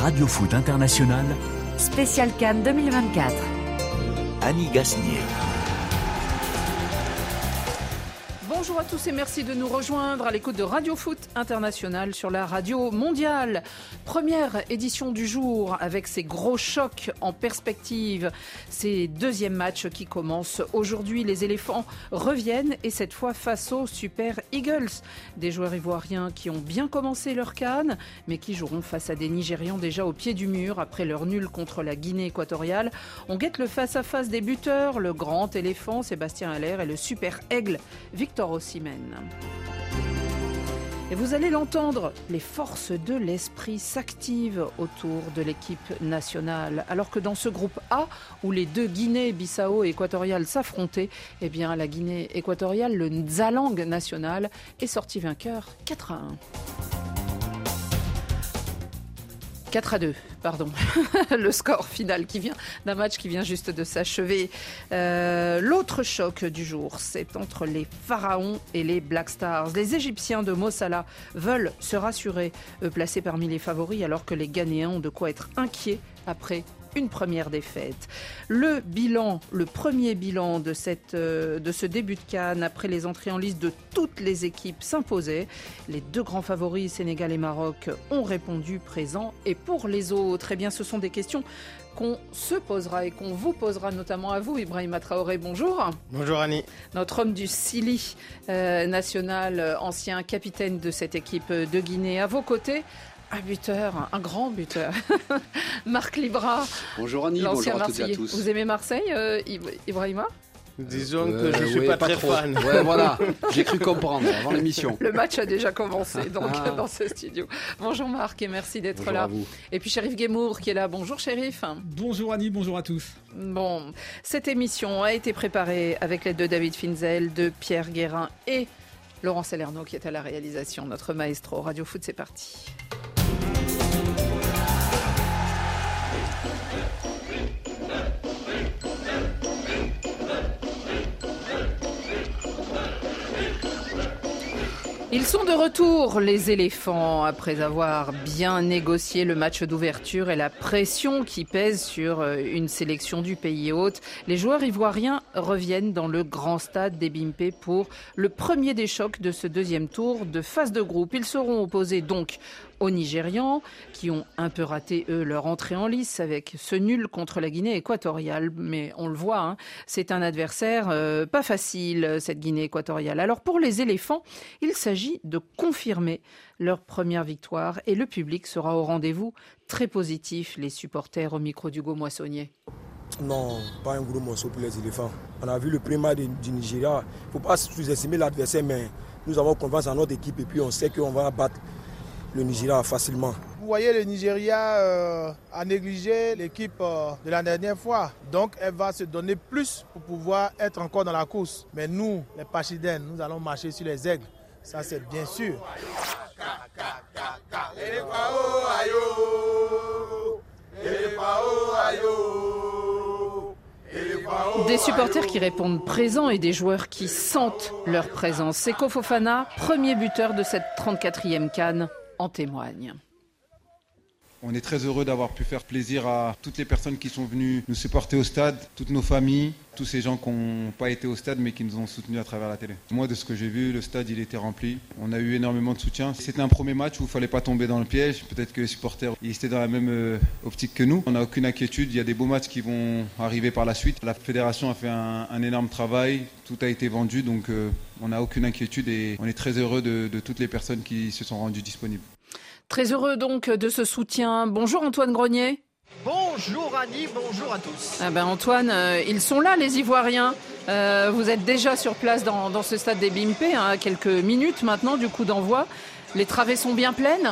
Radio Foot International. Spécial Cannes 2024. Annie Gasnier. Bonjour à tous et merci de nous rejoindre à l'écoute de Radio Foot International sur la radio mondiale. Première édition du jour avec ces gros chocs en perspective. Ces deuxième matchs qui commencent aujourd'hui. Les éléphants reviennent et cette fois face aux Super Eagles. Des joueurs ivoiriens qui ont bien commencé leur canne mais qui joueront face à des Nigérians déjà au pied du mur après leur nul contre la Guinée équatoriale. On guette le face-à-face des buteurs, le grand éléphant Sébastien Haller et le Super Aigle Victor Et vous allez l'entendre, les forces de l'esprit s'activent autour de l'équipe nationale. Alors que dans ce groupe A, où les deux Guinées, Bissau et Équatoriale s'affrontaient, eh bien la Guinée équatoriale, le Nzalang national, est sorti vainqueur 4 à 1. 4 à 2, pardon. le score final qui vient d'un match qui vient juste de s'achever. Euh, L'autre choc du jour, c'est entre les Pharaons et les Black Stars. Les Égyptiens de Mossala veulent se rassurer, eux placés parmi les favoris, alors que les Ghanéens ont de quoi être inquiets après une première défaite. Le bilan, le premier bilan de, cette, euh, de ce début de Cannes après les entrées en liste de toutes les équipes s'imposait. Les deux grands favoris, Sénégal et Maroc, ont répondu présent. Et pour les autres, eh bien, ce sont des questions qu'on se posera et qu'on vous posera notamment à vous, Ibrahim Traoré. Bonjour. Bonjour Annie. Notre homme du Sili euh, national, euh, ancien capitaine de cette équipe de Guinée. À vos côtés, un buteur, un grand buteur. Marc Libra. Bonjour Annie, bonjour à toutes et à tous. Vous aimez Marseille, euh, Ibrahima? Disons que je ne suis pas, très fan. Ouais, voilà, j'ai cru comprendre avant l'émission. Le match a déjà commencé donc ah. dans ce studio. Bonjour Marc et merci d'être là. Et puis Shérif Guémour qui est là. Bonjour Shérif. Bonjour Annie, bonjour à tous. Bon, cette émission a été préparée avec l'aide de David Finzel, de Pierre Guérin et Laurent Salerno qui est à la réalisation, notre maestro. Radio Foot, c'est parti. Ils sont de retour, les éléphants, après avoir bien négocié le match d'ouverture et la pression qui pèse sur euh, une sélection du pays hôte. Les joueurs ivoiriens reviennent dans le grand stade des Bimpe pour le premier des chocs de ce deuxième tour de phase de groupe. Ils seront opposés donc aux Nigérians, qui ont un peu raté, eux, leur entrée en lice avec ce nul contre la Guinée équatoriale. Mais on le voit, hein, c'est un adversaire euh, pas facile, cette Guinée équatoriale. Alors pour les éléphants, il s'agit de confirmer leur première victoire et le public sera au rendez-vous très positif, les supporters au micro d'Hugo Moissonnier. Non, pas un gros morceau pour les éléphants. On a vu le premier match du Nigeria. Il ne faut pas sous-estimer l'adversaire, mais nous avons confiance en notre équipe et puis on sait qu'on va battre le Nigeria facilement. Vous voyez, le Nigeria euh, a négligé l'équipe euh, de la dernière fois. Donc, elle va se donner plus pour pouvoir être encore dans la course. Mais nous, les Pachidènes, nous allons marcher sur les aigles. Ça, c'est bien sûr. Des supporters qui répondent présents et des joueurs qui sentent leur présence. C'est Kofofana, premier buteur de cette 34e canne en témoigne. On est très heureux d'avoir pu faire plaisir à toutes les personnes qui sont venues nous supporter au stade, toutes nos familles, tous ces gens qui n'ont pas été au stade mais qui nous ont soutenus à travers la télé. Moi, de ce que j'ai vu, le stade il était rempli. On a eu énormément de soutien. C'était un premier match où il ne fallait pas tomber dans le piège. Peut-être que les supporters étaient dans la même euh, optique que nous. On n'a aucune inquiétude. Il y a des beaux matchs qui vont arriver par la suite. La fédération a fait un, énorme travail. Tout a été vendu donc euh, on n'a aucune inquiétude et on est très heureux de toutes les personnes qui se sont rendues disponibles. Très heureux donc de ce soutien. Bonjour Antoine Grenier. Bonjour Annie, bonjour à tous. Ah ben Antoine, euh, ils sont là les Ivoiriens. Euh, vous êtes déjà sur place dans, ce stade des Bimpe, hein, quelques minutes maintenant du coup d'envoi. Les travées sont bien pleines?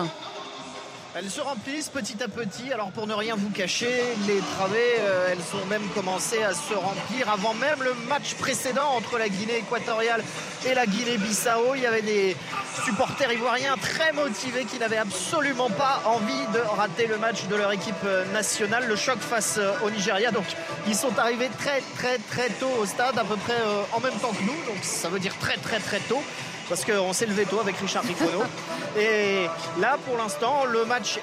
Elles se remplissent petit à petit. Alors pour ne rien vous cacher, les travées, euh, elles ont même commencé à se remplir avant même le match précédent entre la Guinée équatoriale et la Guinée-Bissau. Il y avait des supporters ivoiriens très motivés qui n'avaient absolument pas envie de rater le match de leur équipe nationale. Le choc face euh, au Nigeria. Donc ils sont arrivés très très très tôt au stade, à peu près euh, en même temps que nous. Donc ça veut dire très très très tôt. Parce qu'on s'est levé tôt avec Richard Ricono. Et là, pour l'instant, le match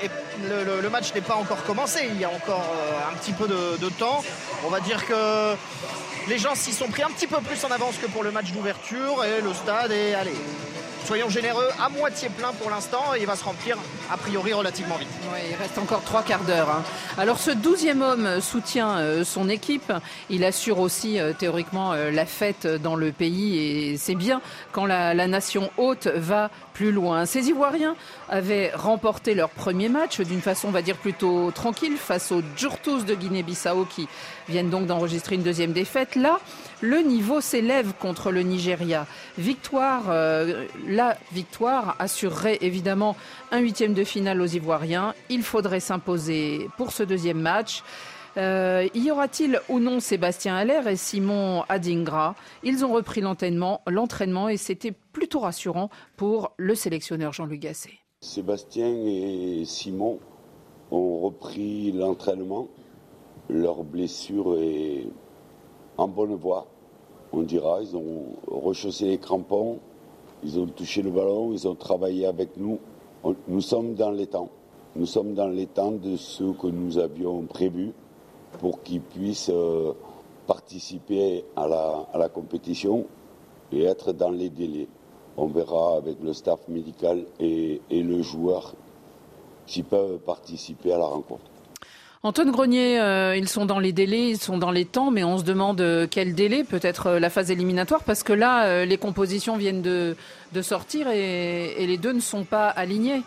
n'est pas encore commencé. Il y a encore un petit peu de, de temps. On va dire que les gens s'y sont pris un petit peu plus en avance que pour le match d'ouverture et le stade est allé soyons généreux, à moitié plein pour l'instant il va se remplir a priori relativement vite. il reste encore trois quarts d'heure. Hein. Alors ce douzième homme soutient euh, son équipe, il assure aussi euh, théoriquement euh, la fête dans le pays et c'est bien quand la, nation haute va plus loin. Ces Ivoiriens avaient remporté leur premier match d'une façon, on va dire, plutôt tranquille face aux Djurtous de Guinée-Bissau qui viennent donc d'enregistrer une deuxième défaite. Là, le niveau s'élève contre le Nigeria. Victoire, euh, la victoire assurerait évidemment un huitième de finale aux Ivoiriens. Il faudrait s'imposer pour ce deuxième match. Euh, y aura-t-il ou non Sébastien Allaire et Simon Adingra? Ils ont repris l'entraînement et c'était plutôt rassurant pour le sélectionneur Jean-Luc Gasset. Sébastien et Simon ont repris l'entraînement. Leur blessure est en bonne voie, on dira. Ils ont rechaussé les crampons, ils ont touché le ballon, ils ont travaillé avec nous. Nous sommes dans les temps. Nous sommes dans les temps de ce que nous avions prévu pour qu'ils puissent euh, participer à la, compétition et être dans les délais. On verra avec le staff médical et, et le joueur s'ils peuvent participer à la rencontre. Antoine Grenier, euh, ils sont dans les délais, ils sont dans les temps, mais on se demande euh, quel délai, peut-être euh, la phase éliminatoire, parce que là, les compositions viennent de, sortir et, les deux ne sont pas alignés.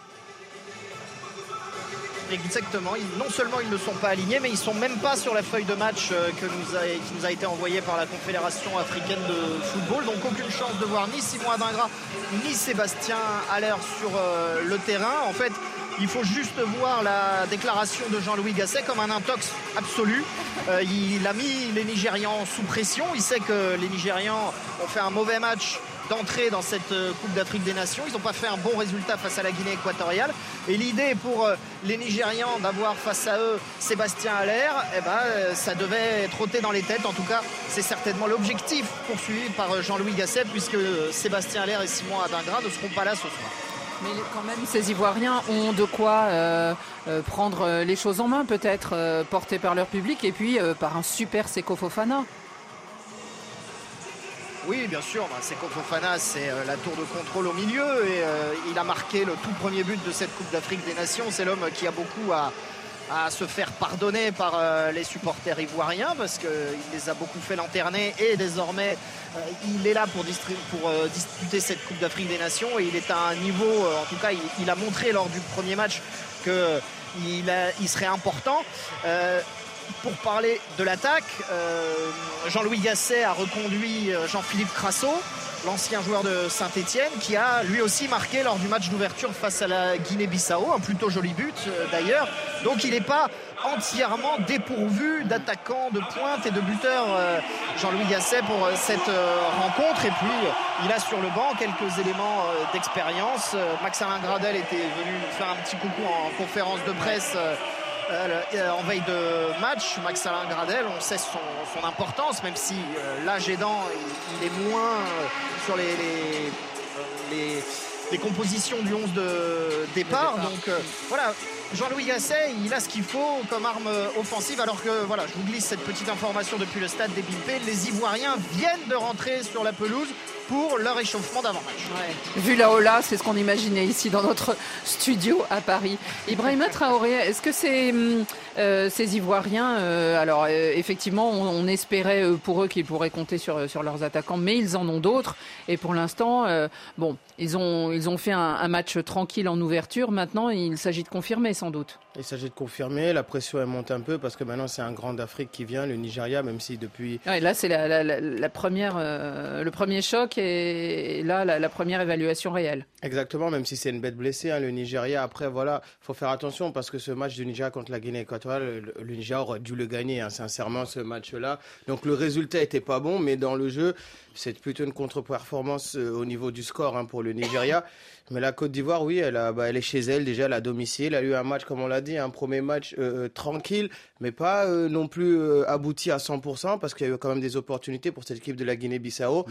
Exactement. non seulement ils ne sont pas alignés, mais ils sont même pas sur la feuille de match qui nous a été envoyée par la Confédération africaine de football. Donc aucune chance de voir ni Simon Adingra ni Sébastien Aller sur le terrain. En fait, il faut juste voir la déclaration de Jean-Louis Gasset comme un intox absolu. Euh, il a mis les Nigérians sous pression. Il sait que les Nigérians ont fait un mauvais match d'entrée dans cette euh, Coupe d'Afrique des Nations. Ils n'ont pas fait un bon résultat face à la Guinée équatoriale. Et l'idée pour euh, les Nigérians d'avoir face à eux Sébastien Allaire, eh ben, ça devait trotter dans les têtes. En tout cas, c'est certainement l'objectif poursuivi par Jean-Louis Gasset, puisque Sébastien Allaire et Simon Adingra ne seront pas là ce soir. Mais quand même, ces Ivoiriens ont de quoi euh, euh, prendre les choses en main, peut-être euh, portés par leur public et puis par un super Seko Fofana. Oui, bien sûr. Bah, Seko Fofana, c'est la tour de contrôle au milieu et il a marqué le tout premier but de cette Coupe d'Afrique des Nations. C'est l'homme qui a beaucoup à, à se faire pardonner par euh, les supporters ivoiriens parce qu'il les a beaucoup fait lanterner et désormais euh, il est là pour, euh, disputer cette Coupe d'Afrique des Nations et il est à un niveau, en tout cas il, a montré lors du premier match qu'il il serait important. Pour parler de l'attaque, Jean-Louis Gasset a reconduit Jean-Philippe Crasso l'ancien joueur de Saint-Etienne, qui a lui aussi marqué lors du match d'ouverture face à la Guinée-Bissau, un plutôt joli but euh, d'ailleurs. Donc il n'est pas entièrement dépourvu d'attaquants de pointe et de buteurs euh, Jean-Louis Gasset pour euh, cette rencontre. Et puis il a sur le banc quelques éléments d'expérience. Max-Alain Gradel était venu faire un petit coucou en conférence de presse euh, euh, en veille de match, Max Alain Gradel, on sait son, importance, même si euh, l'âge aidant, il, est moins sur les, les, compositions du 11 de départ. Donc voilà, Jean-Louis Gasset, il a ce qu'il faut comme arme offensive. Alors que voilà, je vous glisse cette petite information depuis le stade des Bimpé. Les Ivoiriens viennent de rentrer sur la pelouse pour leur échauffement d'avant-match. Vu là-haut là, c'est ce qu'on imaginait ici dans notre studio à Paris. Ibrahima Traoré, est-ce que c'est hum, euh, ces Ivoiriens, euh, alors euh, effectivement, on, espérait pour eux qu'ils pourraient compter sur, sur leurs attaquants, mais ils en ont d'autres. Et pour l'instant, bon, ils ont, ils ont fait un, match tranquille en ouverture. Maintenant, il s'agit de confirmer sans doute. Il s'agit de confirmer. La pression elle monte un peu parce que maintenant c'est un grand d'Afrique qui vient, le Nigeria, même si depuis. Ouais, là c'est la, la, première, le premier choc et là la, première évaluation réelle. Exactement, même si c'est une bête blessée, hein, le Nigeria. Après, voilà, faut faire attention parce que ce match du Nigeria contre la Guinée équatoriale le, Niger aurait dû le gagner, hein, sincèrement, ce match-là. Donc le résultat était pas bon, mais dans le jeu, c'est plutôt une contre-performance euh, au niveau du score hein, pour le Nigeria. Mais la Côte d'Ivoire, oui, elle, a, bah, elle est chez elle déjà, elle a domicile. Elle a eu un match, comme on l'a dit, un premier match euh, euh, tranquille, mais pas non plus abouti à 100%, parce qu'il y a eu quand même des opportunités pour cette équipe de la Guinée-Bissau.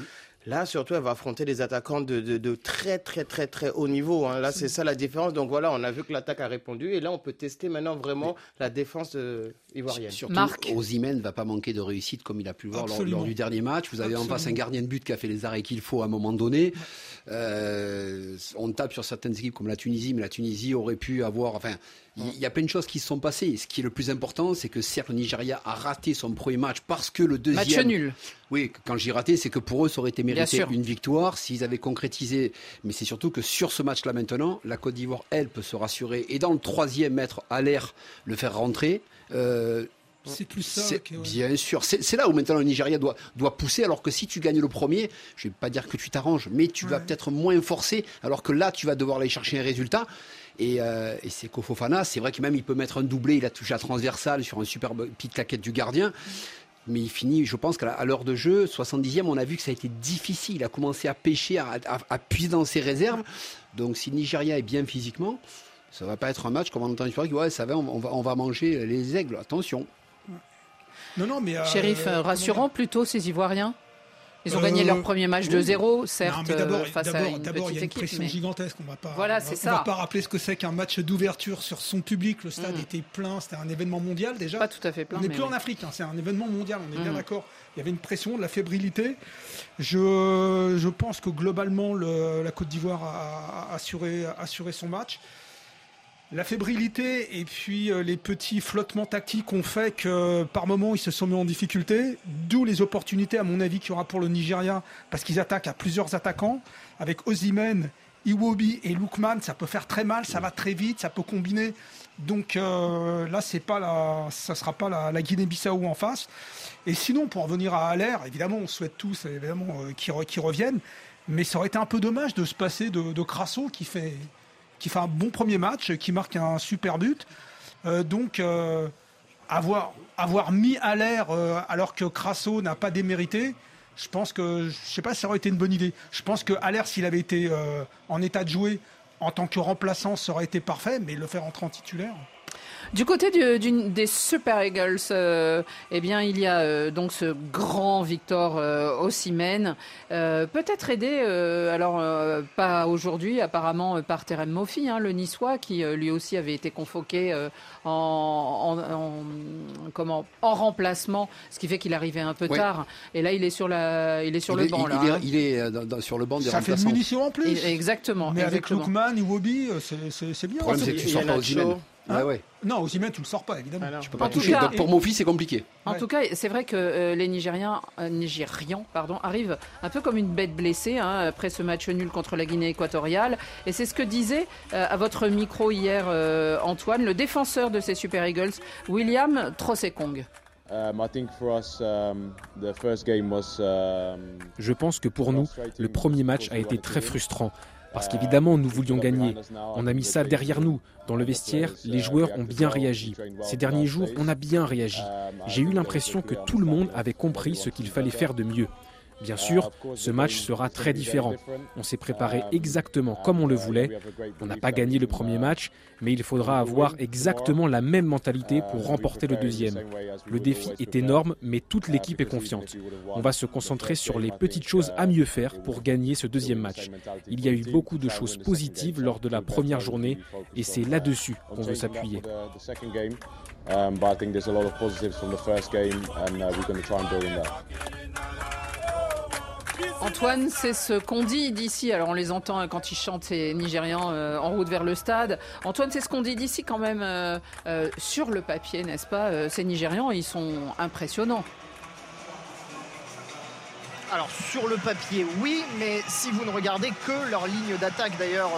Là, surtout, elle va affronter des attaquants de, de, très, très, très, très haut niveau. Hein. Là, c'est ça la différence. Donc voilà, on a vu que l'attaque a répondu. Et là, on peut tester maintenant vraiment la défense euh, ivoirienne. Surtout, Marc. ne va pas manquer de réussite comme il a pu le voir lors, du dernier match. Vous avez en face un gardien de but qui a fait les arrêts qu'il faut à un moment donné. Euh, on tape sur certaines équipes comme la Tunisie, mais la Tunisie aurait pu avoir. Enfin, il y a plein de choses qui se sont passées. Ce qui est le plus important, c'est que certes, le Nigeria a raté son premier match parce que le deuxième. Match nul. Oui, quand j'ai raté, c'est que pour eux, ça aurait été mérité une victoire s'ils avaient concrétisé. Mais c'est surtout que sur ce match-là maintenant, la Côte d'Ivoire, elle, peut se rassurer. Et dans le troisième, mettre à l'air, le faire rentrer. Euh, c'est plus ça. Bien sûr. C'est là où maintenant le Nigeria doit, doit pousser. Alors que si tu gagnes le premier, je ne vais pas dire que tu t'arranges, mais tu vas peut-être moins forcer. Alors que là, tu vas devoir aller chercher un résultat. Et, euh, et c'est Kofofana, c'est vrai que même il peut mettre un doublé, il a touché à transversale sur une superbe petite claquette du gardien. Mais il finit, je pense qu'à l'heure de jeu, 70e, on a vu que ça a été difficile. Il a commencé à pêcher, à, à, puiser dans ses réserves. Donc si le Nigeria est bien physiquement, ça va pas être un match comme on entend qui ouais, ça va, on va, on va manger les aigles. Attention. Non, non, mais. Euh, Shérif, euh, rassurant plutôt ces Ivoiriens ils ont gagné leur euh, premier match de 0 certes, face à une D'abord, il y a une pression gigantesque. On va pas, voilà, c'est ça. On va pas rappeler ce que c'est qu'un match d'ouverture sur son public. Le stade mm. était plein. C'était un événement mondial déjà. Pas tout à fait plein. On n'est plus en Afrique. Hein, c'est un événement mondial. On est bien mm. d'accord. Il y avait une pression, de la fébrilité. Je, je pense que globalement, le, la Côte d'Ivoire a assuré, assuré son match. La fébrilité et puis euh, les petits flottements tactiques ont fait que par moments ils se sont mis en difficulté, d'où les opportunités à mon avis qu'il y aura pour le Nigeria parce qu'ils attaquent à plusieurs attaquants avec Ozimen, Iwobi et Lukman, ça peut faire très mal, ça va très vite, ça peut combiner. Donc euh, là c'est pas la ça sera pas la, Guinée-Bissau en face. Et sinon pour revenir à Aller, évidemment on souhaite tous évidemment euh, qu'ils reviennent, mais ça aurait été un peu dommage de se passer de, de Crasso qui fait qui fait un bon premier match, qui marque un super but. Euh, donc, euh, avoir, mis à l'air euh, alors que Crasso n'a pas démérité, je pense que, je sais pas si ça aurait été une bonne idée. Je pense que l'air, s'il avait été en état de jouer en tant que remplaçant, ça aurait été parfait, mais le faire entrer en titulaire. Du côté des Super Eagles, euh, eh bien, il y a euh, donc ce grand Victor euh, Ossimène, peut-être aidé, alors pas aujourd'hui, apparemment par Terem Moffi, hein, le Niçois, qui lui aussi avait été convoqué en, comment, en remplacement, ce qui fait qu'il arrivait un peu tard. Et là, il est sur, la, il est sur le banc. Il, là, il est, hein. sur le banc des Ça fait une munition en plus. exactement. Mais avec Lookman, Iwobi, c'est bien. Le problème, c'est que tu sors pas hein ouais. Non, aux emails, tu le sors pas, évidemment. Ah tu peux pas toucher. pour mon fils, c'est compliqué. En tout cas, c'est vrai que euh, les Nigériens, euh, Nigérians pardon, arrivent un peu comme une bête blessée hein, après ce match nul contre la Guinée équatoriale. Et c'est ce que disait euh, à votre micro hier Antoine, le défenseur de ces Super Eagles, William Trossekong. Um, um, um, Je pense que pour nous, le premier match a été très frustrant parce qu'évidemment, nous voulions gagner. On a mis ça derrière nous. Dans le vestiaire, les joueurs ont bien réagi. Ces derniers jours, on a bien réagi. J'ai eu l'impression que tout le monde avait compris ce qu'il fallait faire de mieux. Bien sûr, ce match sera très différent. On s'est préparé exactement comme on le voulait. On n'a pas gagné le premier match, mais il faudra avoir exactement la même mentalité pour remporter le deuxième. Le défi est énorme, mais toute l'équipe est confiante. On va se concentrer sur les petites choses à mieux faire pour gagner ce deuxième match. Il y a eu beaucoup de choses positives lors de la première journée, et c'est là-dessus qu'on veut s'appuyer. Antoine, c'est ce qu'on dit d'ici. Alors on les entend hein, quand ils chantent ces Nigérians euh, en route vers le stade. Antoine, c'est ce qu'on dit d'ici quand même euh, euh, sur le papier, n'est-ce pas? Ces Nigérians, ils sont impressionnants. Alors sur le papier, oui, mais si vous ne regardez que leur ligne d'attaque, d'ailleurs,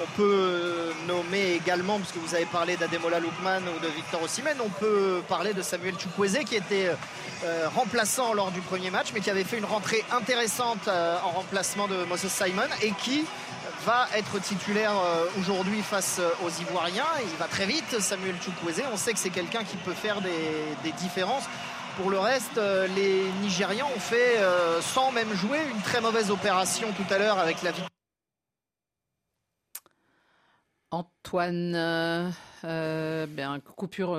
on peut nommer également, puisque vous avez parlé d'Ademola Lookman ou de Victor Osimhen, on peut parler de Samuel Chukwueze qui était euh, remplaçant lors du premier match, mais qui avait fait une rentrée intéressante euh, en remplacement de Moses Simon et qui va être titulaire euh, aujourd'hui face aux Ivoiriens. Il va très vite, Samuel Chukwueze. On sait que c'est quelqu'un qui peut faire des, différences. Pour le reste, euh, les Nigérians ont fait, euh, sans même jouer, une très mauvaise opération tout à l'heure avec la victoire. Antoine, euh, ben, coupure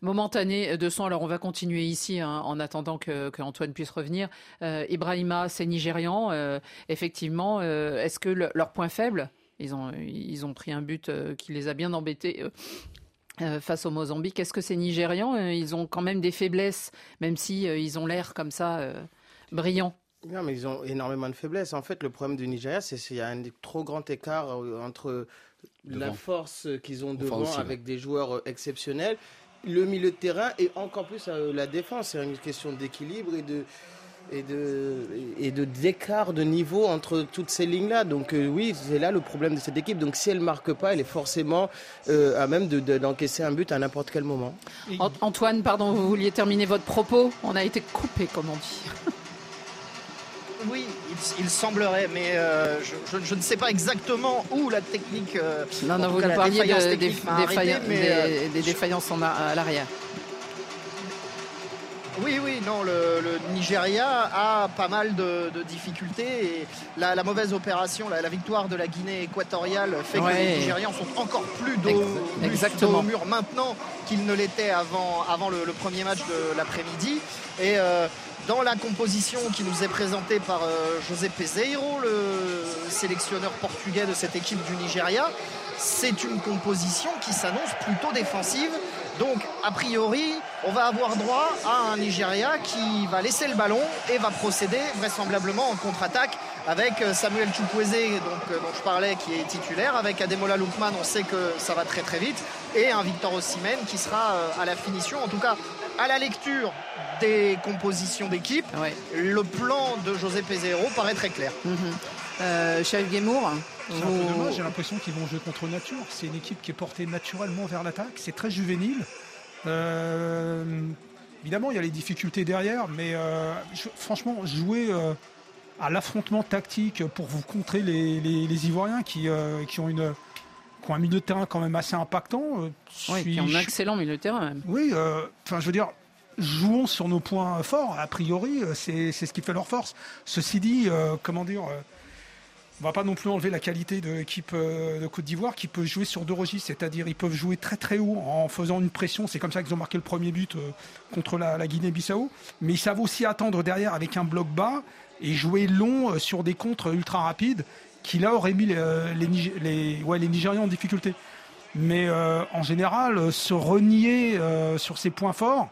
momentanée de son. Alors on va continuer ici hein, en attendant que, Antoine puisse revenir. Ibrahima, c'est nigérian. Effectivement, est-ce que le, leur point faible, ils ont, ils ont pris un but qui les a bien embêtés. Face au Mozambique, est-ce que c'est nigérian Ils ont quand même des faiblesses, même si ils ont l'air comme ça brillants? Non, mais ils ont énormément de faiblesses. En fait, le problème du Nigeria, c'est qu'il y a un trop grand écart entre devant. la force qu'ils ont devant aussi, avec ouais. des joueurs exceptionnels, le milieu de terrain et encore plus la défense. C'est une question d'équilibre et de et de et de d'écart de niveau entre toutes ces lignes là donc euh, oui c'est là le problème de cette équipe donc si elle marque pas elle est forcément euh, à même d'encaisser de, de, un but à n'importe quel moment Antoine pardon vous vouliez terminer votre propos on a été coupé comme on dit oui, il, il, semblerait, mais euh, je, je, je, ne sais pas exactement où la technique. Euh, non, non, vous nous parliez de, des, défaillances, mais, des, euh, des défaillances en, à l'arrière. Oui, oui, non, le, le, Nigeria a pas mal de, de difficultés et la, la, mauvaise opération, la, la, victoire de la Guinée équatoriale fait ouais. que les Nigérians sont encore plus dos, Exactement. au mur maintenant qu'ils ne l'étaient avant, avant le, le, premier match de l'après-midi. Et euh, dans la composition qui nous est présentée par euh, José Peseiro, le sélectionneur portugais de cette équipe du Nigeria, c'est une composition qui s'annonce plutôt défensive. Donc, a priori, on va avoir droit à un Nigeria qui va laisser le ballon et va procéder vraisemblablement en contre-attaque avec euh, Samuel Chukwueze, donc, dont je parlais, qui est titulaire, avec Ademola Lookman, on sait que ça va très très vite, et un Victor Osimhen qui sera à la finition. En tout cas, à la lecture des compositions d'équipe, ouais. le plan de José Pesero paraît très clair. Mm -hmm. Euh, Charles Guémour c'est un peu dommage, j'ai l'impression qu'ils vont jouer contre nature. C'est une équipe qui est portée naturellement vers l'attaque. C'est très juvénile. Euh, évidemment, il y a les difficultés derrière, mais euh, je, franchement, jouer euh, à l'affrontement tactique pour vous contrer les, les, les Ivoiriens qui, qui ont une qui ont un milieu de terrain quand même assez impactant. Oui, qui ont un excellent milieu de terrain même. Oui, enfin, je veux dire, jouons sur nos points forts. A priori, c'est ce qui fait leur force. Ceci dit, comment dire on va pas non plus enlever la qualité de l'équipe de Côte d'Ivoire qui peut jouer sur deux registres, c'est-à-dire ils peuvent jouer très très haut en faisant une pression, c'est comme ça qu'ils ont marqué le premier but contre la, Guinée-Bissau, mais ils savent aussi attendre derrière avec un bloc bas et jouer long sur des contres ultra rapides qui là auraient mis les, les, Nigérians en difficulté. Mais euh, en général, se renier euh, sur ses points forts,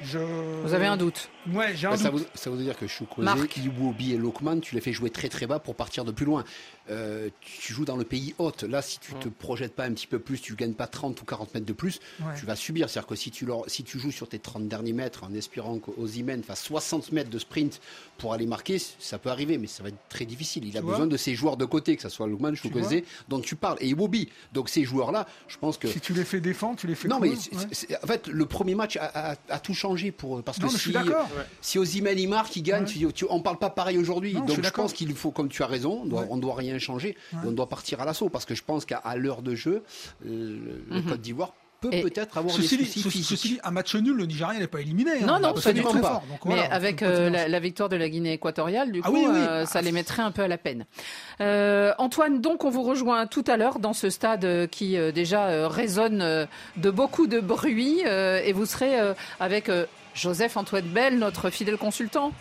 je... Vous avez un doute Ouais, j'ai un doute. Ça veut, ça veut dire que Choukweze, Iwobi et Lokman, tu les fais jouer très très bas pour partir de plus loin. Euh, tu joues dans le pays hôte. Là, si tu ne te projettes pas un petit peu plus, tu gagnes pas 30 ou 40 mètres de plus, ouais. tu vas subir. C'est-à-dire que si tu, leur, si tu joues sur tes 30 derniers mètres en espérant qu'Ozimen fasse 60 mètres de sprint pour aller marquer, ça peut arriver, mais ça va être très difficile. Il tu a besoin de ces joueurs de côté, que ce soit Lokman, Choukweze, dont tu parles, et Iwobi. Donc ces joueurs-là, je pense que. Si tu les fais défendre, tu les fais Non, mais ouais. en fait, le premier match a, a, a, tout changé pour. Parce que non, si, je suis d'accord. Si Ozimen il marque, il gagne, Ouais. tu, tu, on parle pas pareil aujourd'hui. Non, je Donc je, pense qu'il faut, comme tu as raison, on doit, on doit rien changer. Ouais. On doit partir à l'assaut parce que je pense qu'à l'heure de jeu, euh, le Mhm. Côte d'Ivoire peut peut-être avoir Ceci des soucis ceci dit, un match nul, le Nigeria n'est pas éliminé. hein. Non, non, Absolument absolument très pas. fort. Donc, Mais avec euh, la, victoire de la Guinée équatoriale, du Ah coup, oui, oui. euh, ça les mettrait un peu à la peine. Euh, Antoine, donc on vous rejoint tout à l'heure dans ce stade qui euh, déjà euh, résonne euh, de beaucoup de bruit euh, et vous serez euh, avec euh, Joseph Antoine Bell, notre fidèle consultant.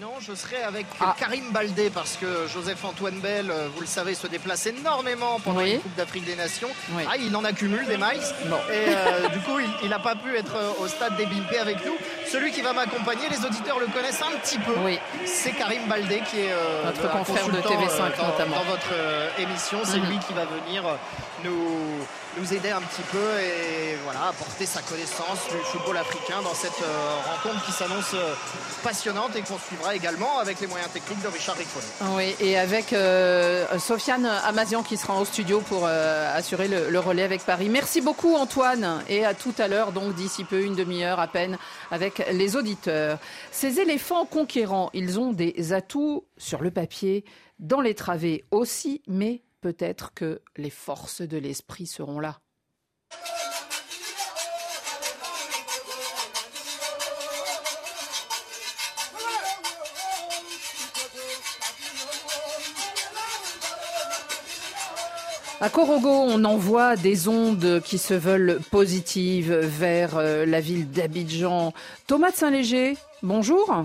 Non, je serai avec Ah. Karim Baldé parce que Joseph-Antoine Bell, euh, vous le savez, se déplace énormément pendant Oui. la Coupe d'Afrique des Nations. Oui. Ah, il en accumule des miles. Bon. Et euh, du coup, il n'a pas pu être euh, au stade des Bimpé avec nous. Celui qui va m'accompagner, les auditeurs le connaissent un petit peu. Oui. C'est Karim Baldé qui est euh, Notre confrère de consultant, TV5 euh, dans, notamment. dans votre émission. C'est Mhm. lui qui va venir nous, aider un petit peu et voilà, apporter sa connaissance du football africain dans cette euh, rencontre qui s'annonce euh, passionnante et qu'on suivra également avec les moyens techniques de Richard Ricconet. Oui, et avec euh, Sofiane Amazian qui sera au studio pour assurer le relais avec Paris. Merci beaucoup Antoine et à tout à l'heure, donc d'ici peu, une demi-heure à peine, avec les auditeurs. Ces éléphants conquérants, ils ont des atouts sur le papier, dans les travées aussi, mais peut-être que les forces de l'esprit seront là. À Corogo, on envoie des ondes qui se veulent positives vers euh, la ville d'Abidjan. Thomas de Saint-Léger, bonjour.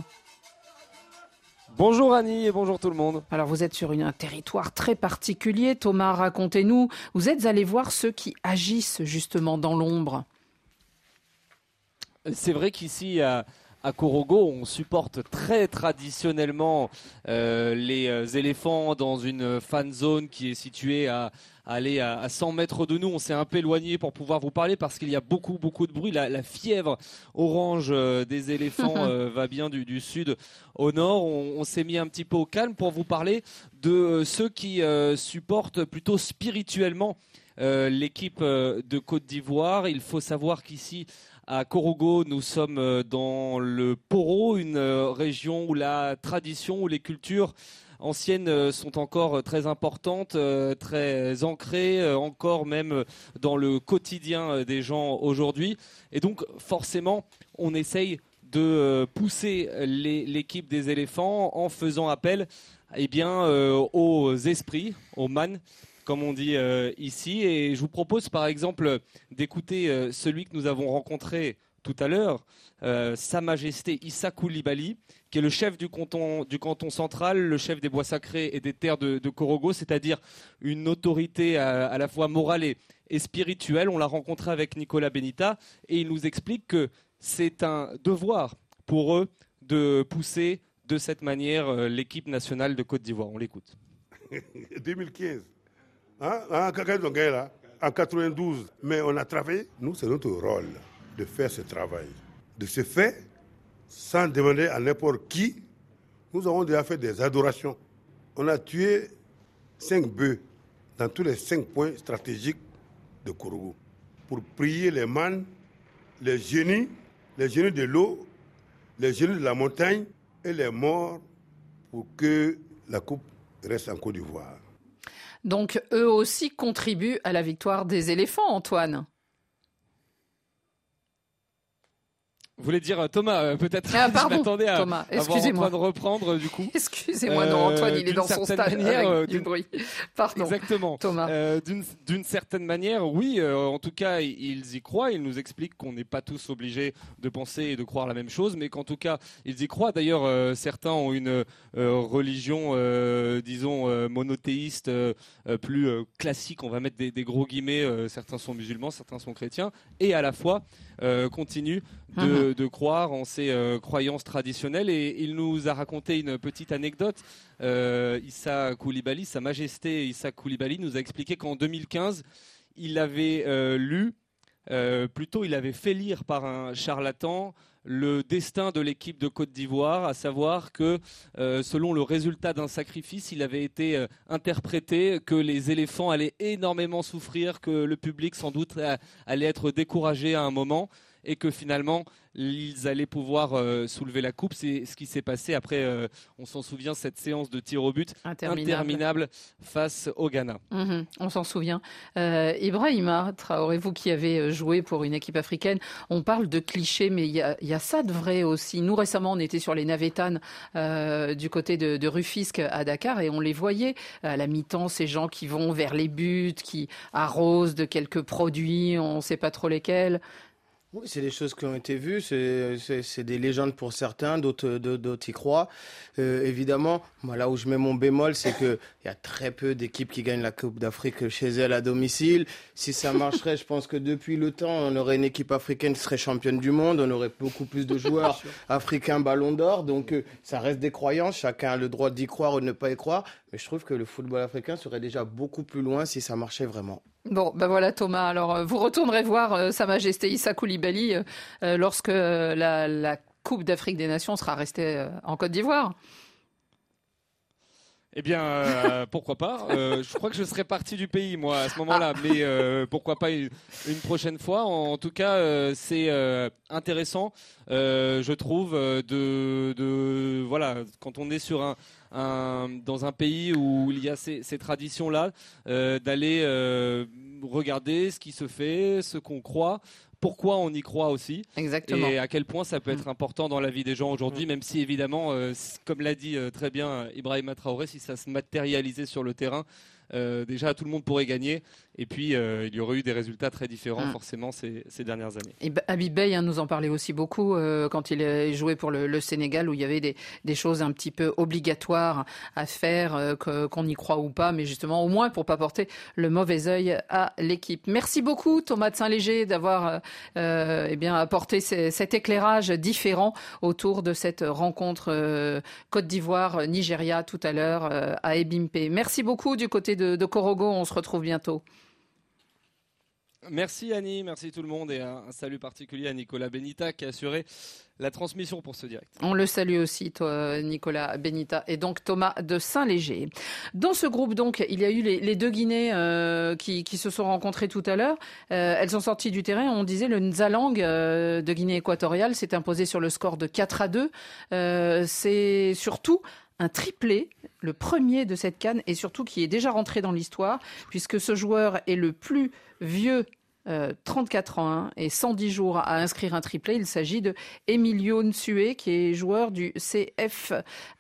Bonjour Annie et bonjour tout le monde. Alors vous êtes sur un territoire très particulier. Thomas, racontez-nous, vous êtes allé voir ceux qui agissent justement dans l'ombre. C'est vrai qu'ici à, à Korogo, on supporte très traditionnellement euh, les euh, éléphants dans une fan zone qui est située à, aller à, 100 mètres de nous. On s'est un peu éloigné pour pouvoir vous parler parce qu'il y a beaucoup, beaucoup de bruit. La, fièvre orange euh, des éléphants euh, va bien du, sud au nord. On, s'est mis un petit peu au calme pour vous parler de ceux qui supportent plutôt spirituellement l'équipe de Côte d'Ivoire. Il faut savoir qu'ici, à Korogo, nous sommes dans le Poro, une région où la tradition, où les cultures anciennes euh, sont encore euh, très importantes, euh, très ancrées, encore même dans le quotidien des gens aujourd'hui. Et donc forcément, on essaye de pousser l'équipe des éléphants en faisant appel eh bien, aux esprits, aux man, comme on dit ici. Et je vous propose par exemple d'écouter celui que nous avons rencontré tout à l'heure, Sa Majesté Issa Koulibaly, qui est le chef du canton, central, le chef des bois sacrés et des terres de, de Korogo, c'est-à-dire une autorité à, la fois morale et, spirituelle. On l'a rencontré avec Nicolas Benita et il nous explique que c'est un devoir pour eux de pousser de cette manière euh, l'équipe nationale de Côte d'Ivoire. On l'écoute. 2015, hein, hein, en 92, mais on a travaillé. Nous, c'est notre rôle de faire ce travail. De ce fait, sans demander à n'importe qui, nous avons déjà fait des adorations. On a tué cinq bœufs dans tous les cinq points stratégiques de Kourougou pour prier les mânes, les génies, les génies de l'eau, les génies de la montagne et les morts pour que la coupe reste en Côte d'Ivoire. Donc eux aussi contribuent à la victoire des éléphants, Antoine. Vous voulez dire euh, Thomas, euh, peut-être? Ah, pardon, Je m'attendais à Thomas, excusez-moi. de reprendre du coup. Excusez-moi, non, Antoine, il est dans son stade manière, avec du bruit. Pardon. Exactement. Thomas. Euh, d'une certaine manière, oui, en tout cas, ils y croient. Ils nous expliquent qu'on n'est pas tous obligés de penser et de croire la même chose, mais qu'en tout cas, ils y croient. D'ailleurs, certains ont une religion, disons, monothéiste plus classique. On va mettre des, des gros guillemets. certains sont musulmans, certains sont chrétiens, et à la fois continuent de de, croire en ses euh, croyances traditionnelles. Et il nous a raconté une petite anecdote. Euh, Issa Sa Majesté Issa Koulibaly, nous a expliqué qu'en 2015, il avait euh, lu, plutôt il avait fait lire par un charlatan le destin de l'équipe de Côte d'Ivoire, à savoir que selon le résultat d'un sacrifice, il avait été interprété que les éléphants allaient énormément souffrir, que le public sans doute allait être découragé à un moment et que finalement ils allaient pouvoir euh, soulever la coupe. C'est ce qui s'est passé après, euh, on s'en souvient, cette séance de tir au but interminable, face au Ghana. Mhm, on s'en souvient. Euh, Ibrahima Traoré, vous qui avez joué pour une équipe africaine, on parle de clichés, mais il y a, ça de vrai aussi. Nous, récemment, on était sur les Navétanes du côté de, de Rufisque à Dakar et on les voyait à la mi-temps, ces gens qui vont vers les buts, qui arrosent de quelques produits, on ne sait pas trop lesquels. Oui, c'est des choses qui ont été vues, c'est des légendes pour certains, d'autres y croient. Euh, évidemment, moi, là où je mets mon bémol, c'est qu'il y a très peu d'équipes qui gagnent la Coupe d'Afrique chez elles à domicile. Si ça marcherait, je pense que depuis le temps, on aurait une équipe africaine qui serait championne du monde, on aurait beaucoup plus de joueurs africains ballon d'or. Donc euh, ça reste des croyances, chacun a le droit d'y croire ou de ne pas y croire. Mais je trouve que le football africain serait déjà beaucoup plus loin si ça marchait vraiment. Bon, ben voilà Thomas. Alors, euh, vous retournerez voir euh, Sa Majesté Issa Koulibaly euh, lorsque la, Coupe d'Afrique des Nations sera restée en Côte d'Ivoire. Eh bien, pourquoi pas Je crois que je serais parti du pays, moi, à ce moment-là. Ah. Mais pourquoi pas une, prochaine fois En, tout cas, c'est intéressant, je trouve, de, de, voilà, quand on est sur un, dans un pays où il y a ces, traditions-là, euh, d'aller euh, regarder ce qui se fait, ce qu'on croit pourquoi on y croit aussi Exactement. et à quel point ça peut être mm. important dans la vie des gens aujourd'hui, mm. même si évidemment, euh, comme l'a dit très bien Ibrahim Traoré, si ça se matérialisait sur le terrain, déjà tout le monde pourrait gagner. Et puis, il y aurait eu des résultats très différents, Mm. forcément, ces, ces dernières années. Et Bey hein, nous en parlait aussi beaucoup euh, quand il joué pour le, le Sénégal, où il y avait des, des choses un petit peu obligatoires à faire, euh, qu'on y croit ou pas, mais justement au moins pour pas porter le mauvais œil à l'équipe. Merci beaucoup Thomas de Saint-Léger d'avoir euh, euh, eh bien apporté ce- cet éclairage différent autour de cette rencontre euh, Côte d'Ivoire-Nigeria tout à l'heure euh, à Ebimpe. Merci beaucoup du côté de, de Korogo. On se retrouve bientôt. Merci Annie, merci tout le monde et un, un salut particulier à Nicolas Benita qui a assuré la transmission pour ce direct. On le salue aussi, toi, Nicolas Benita, et donc Thomas de Saint-Léger. Dans ce groupe, donc, il y a eu les, les deux Guinées euh, qui, qui se sont rencontrées tout à l'heure. Euh, elles sont sorties du terrain. On disait le Nzalang euh, de Guinée équatoriale s'est imposé sur le score de 4 à 2. Euh, C'est surtout un triplé, le premier de cette canne, et surtout qui est déjà rentré dans l'histoire, puisque ce joueur est le plus vieux euh, 34 ans hein, et 110 jours à inscrire un triplé. Il s'agit de Emilio Nsue, qui est joueur du CF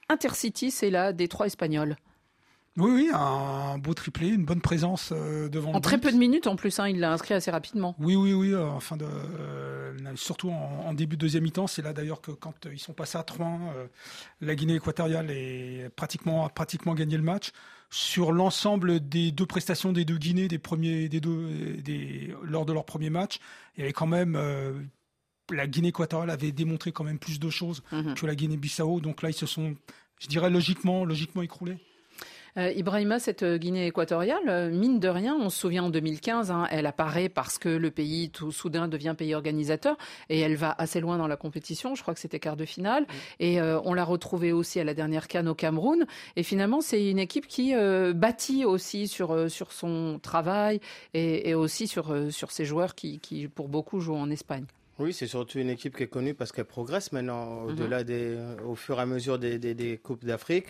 Intercity, c'est la des trois espagnols. Oui, oui, un beau triplé, une bonne présence euh, devant En le très but. peu de minutes en plus, hein, il l'a inscrit assez rapidement. Oui, oui, oui. euh, enfin de, euh, surtout en, en début de deuxième mi-temps, c'est là d'ailleurs que quand ils sont passés à 3 la Guinée équatoriale est pratiquement, a pratiquement gagné le match. Sur l'ensemble des deux prestations des deux Guinées, des premiers, des deux, des, lors de leur premier match, il y avait quand même la Guinée équatoriale avait démontré quand même plus de choses Mhm. que la Guinée-Bissau. Donc là, ils se sont, je dirais logiquement, logiquement écroulés. Euh, Ibrahima, cette Guinée équatoriale, euh, mine de rien, on se souvient en 2015, hein, elle apparaît parce que le pays tout soudain devient pays organisateur et elle va assez loin dans la compétition. Je crois que c'était quart de finale et euh, on l'a retrouvée aussi à la dernière canne au Cameroun. Et finalement, c'est une équipe qui euh, bâtit aussi sur sur son travail et, et aussi sur sur ses joueurs qui, qui pour beaucoup jouent en Espagne. Oui, c'est surtout une équipe qui est connue parce qu'elle progresse maintenant au-delà des, au fur et à mesure des, des, des coupes d'Afrique,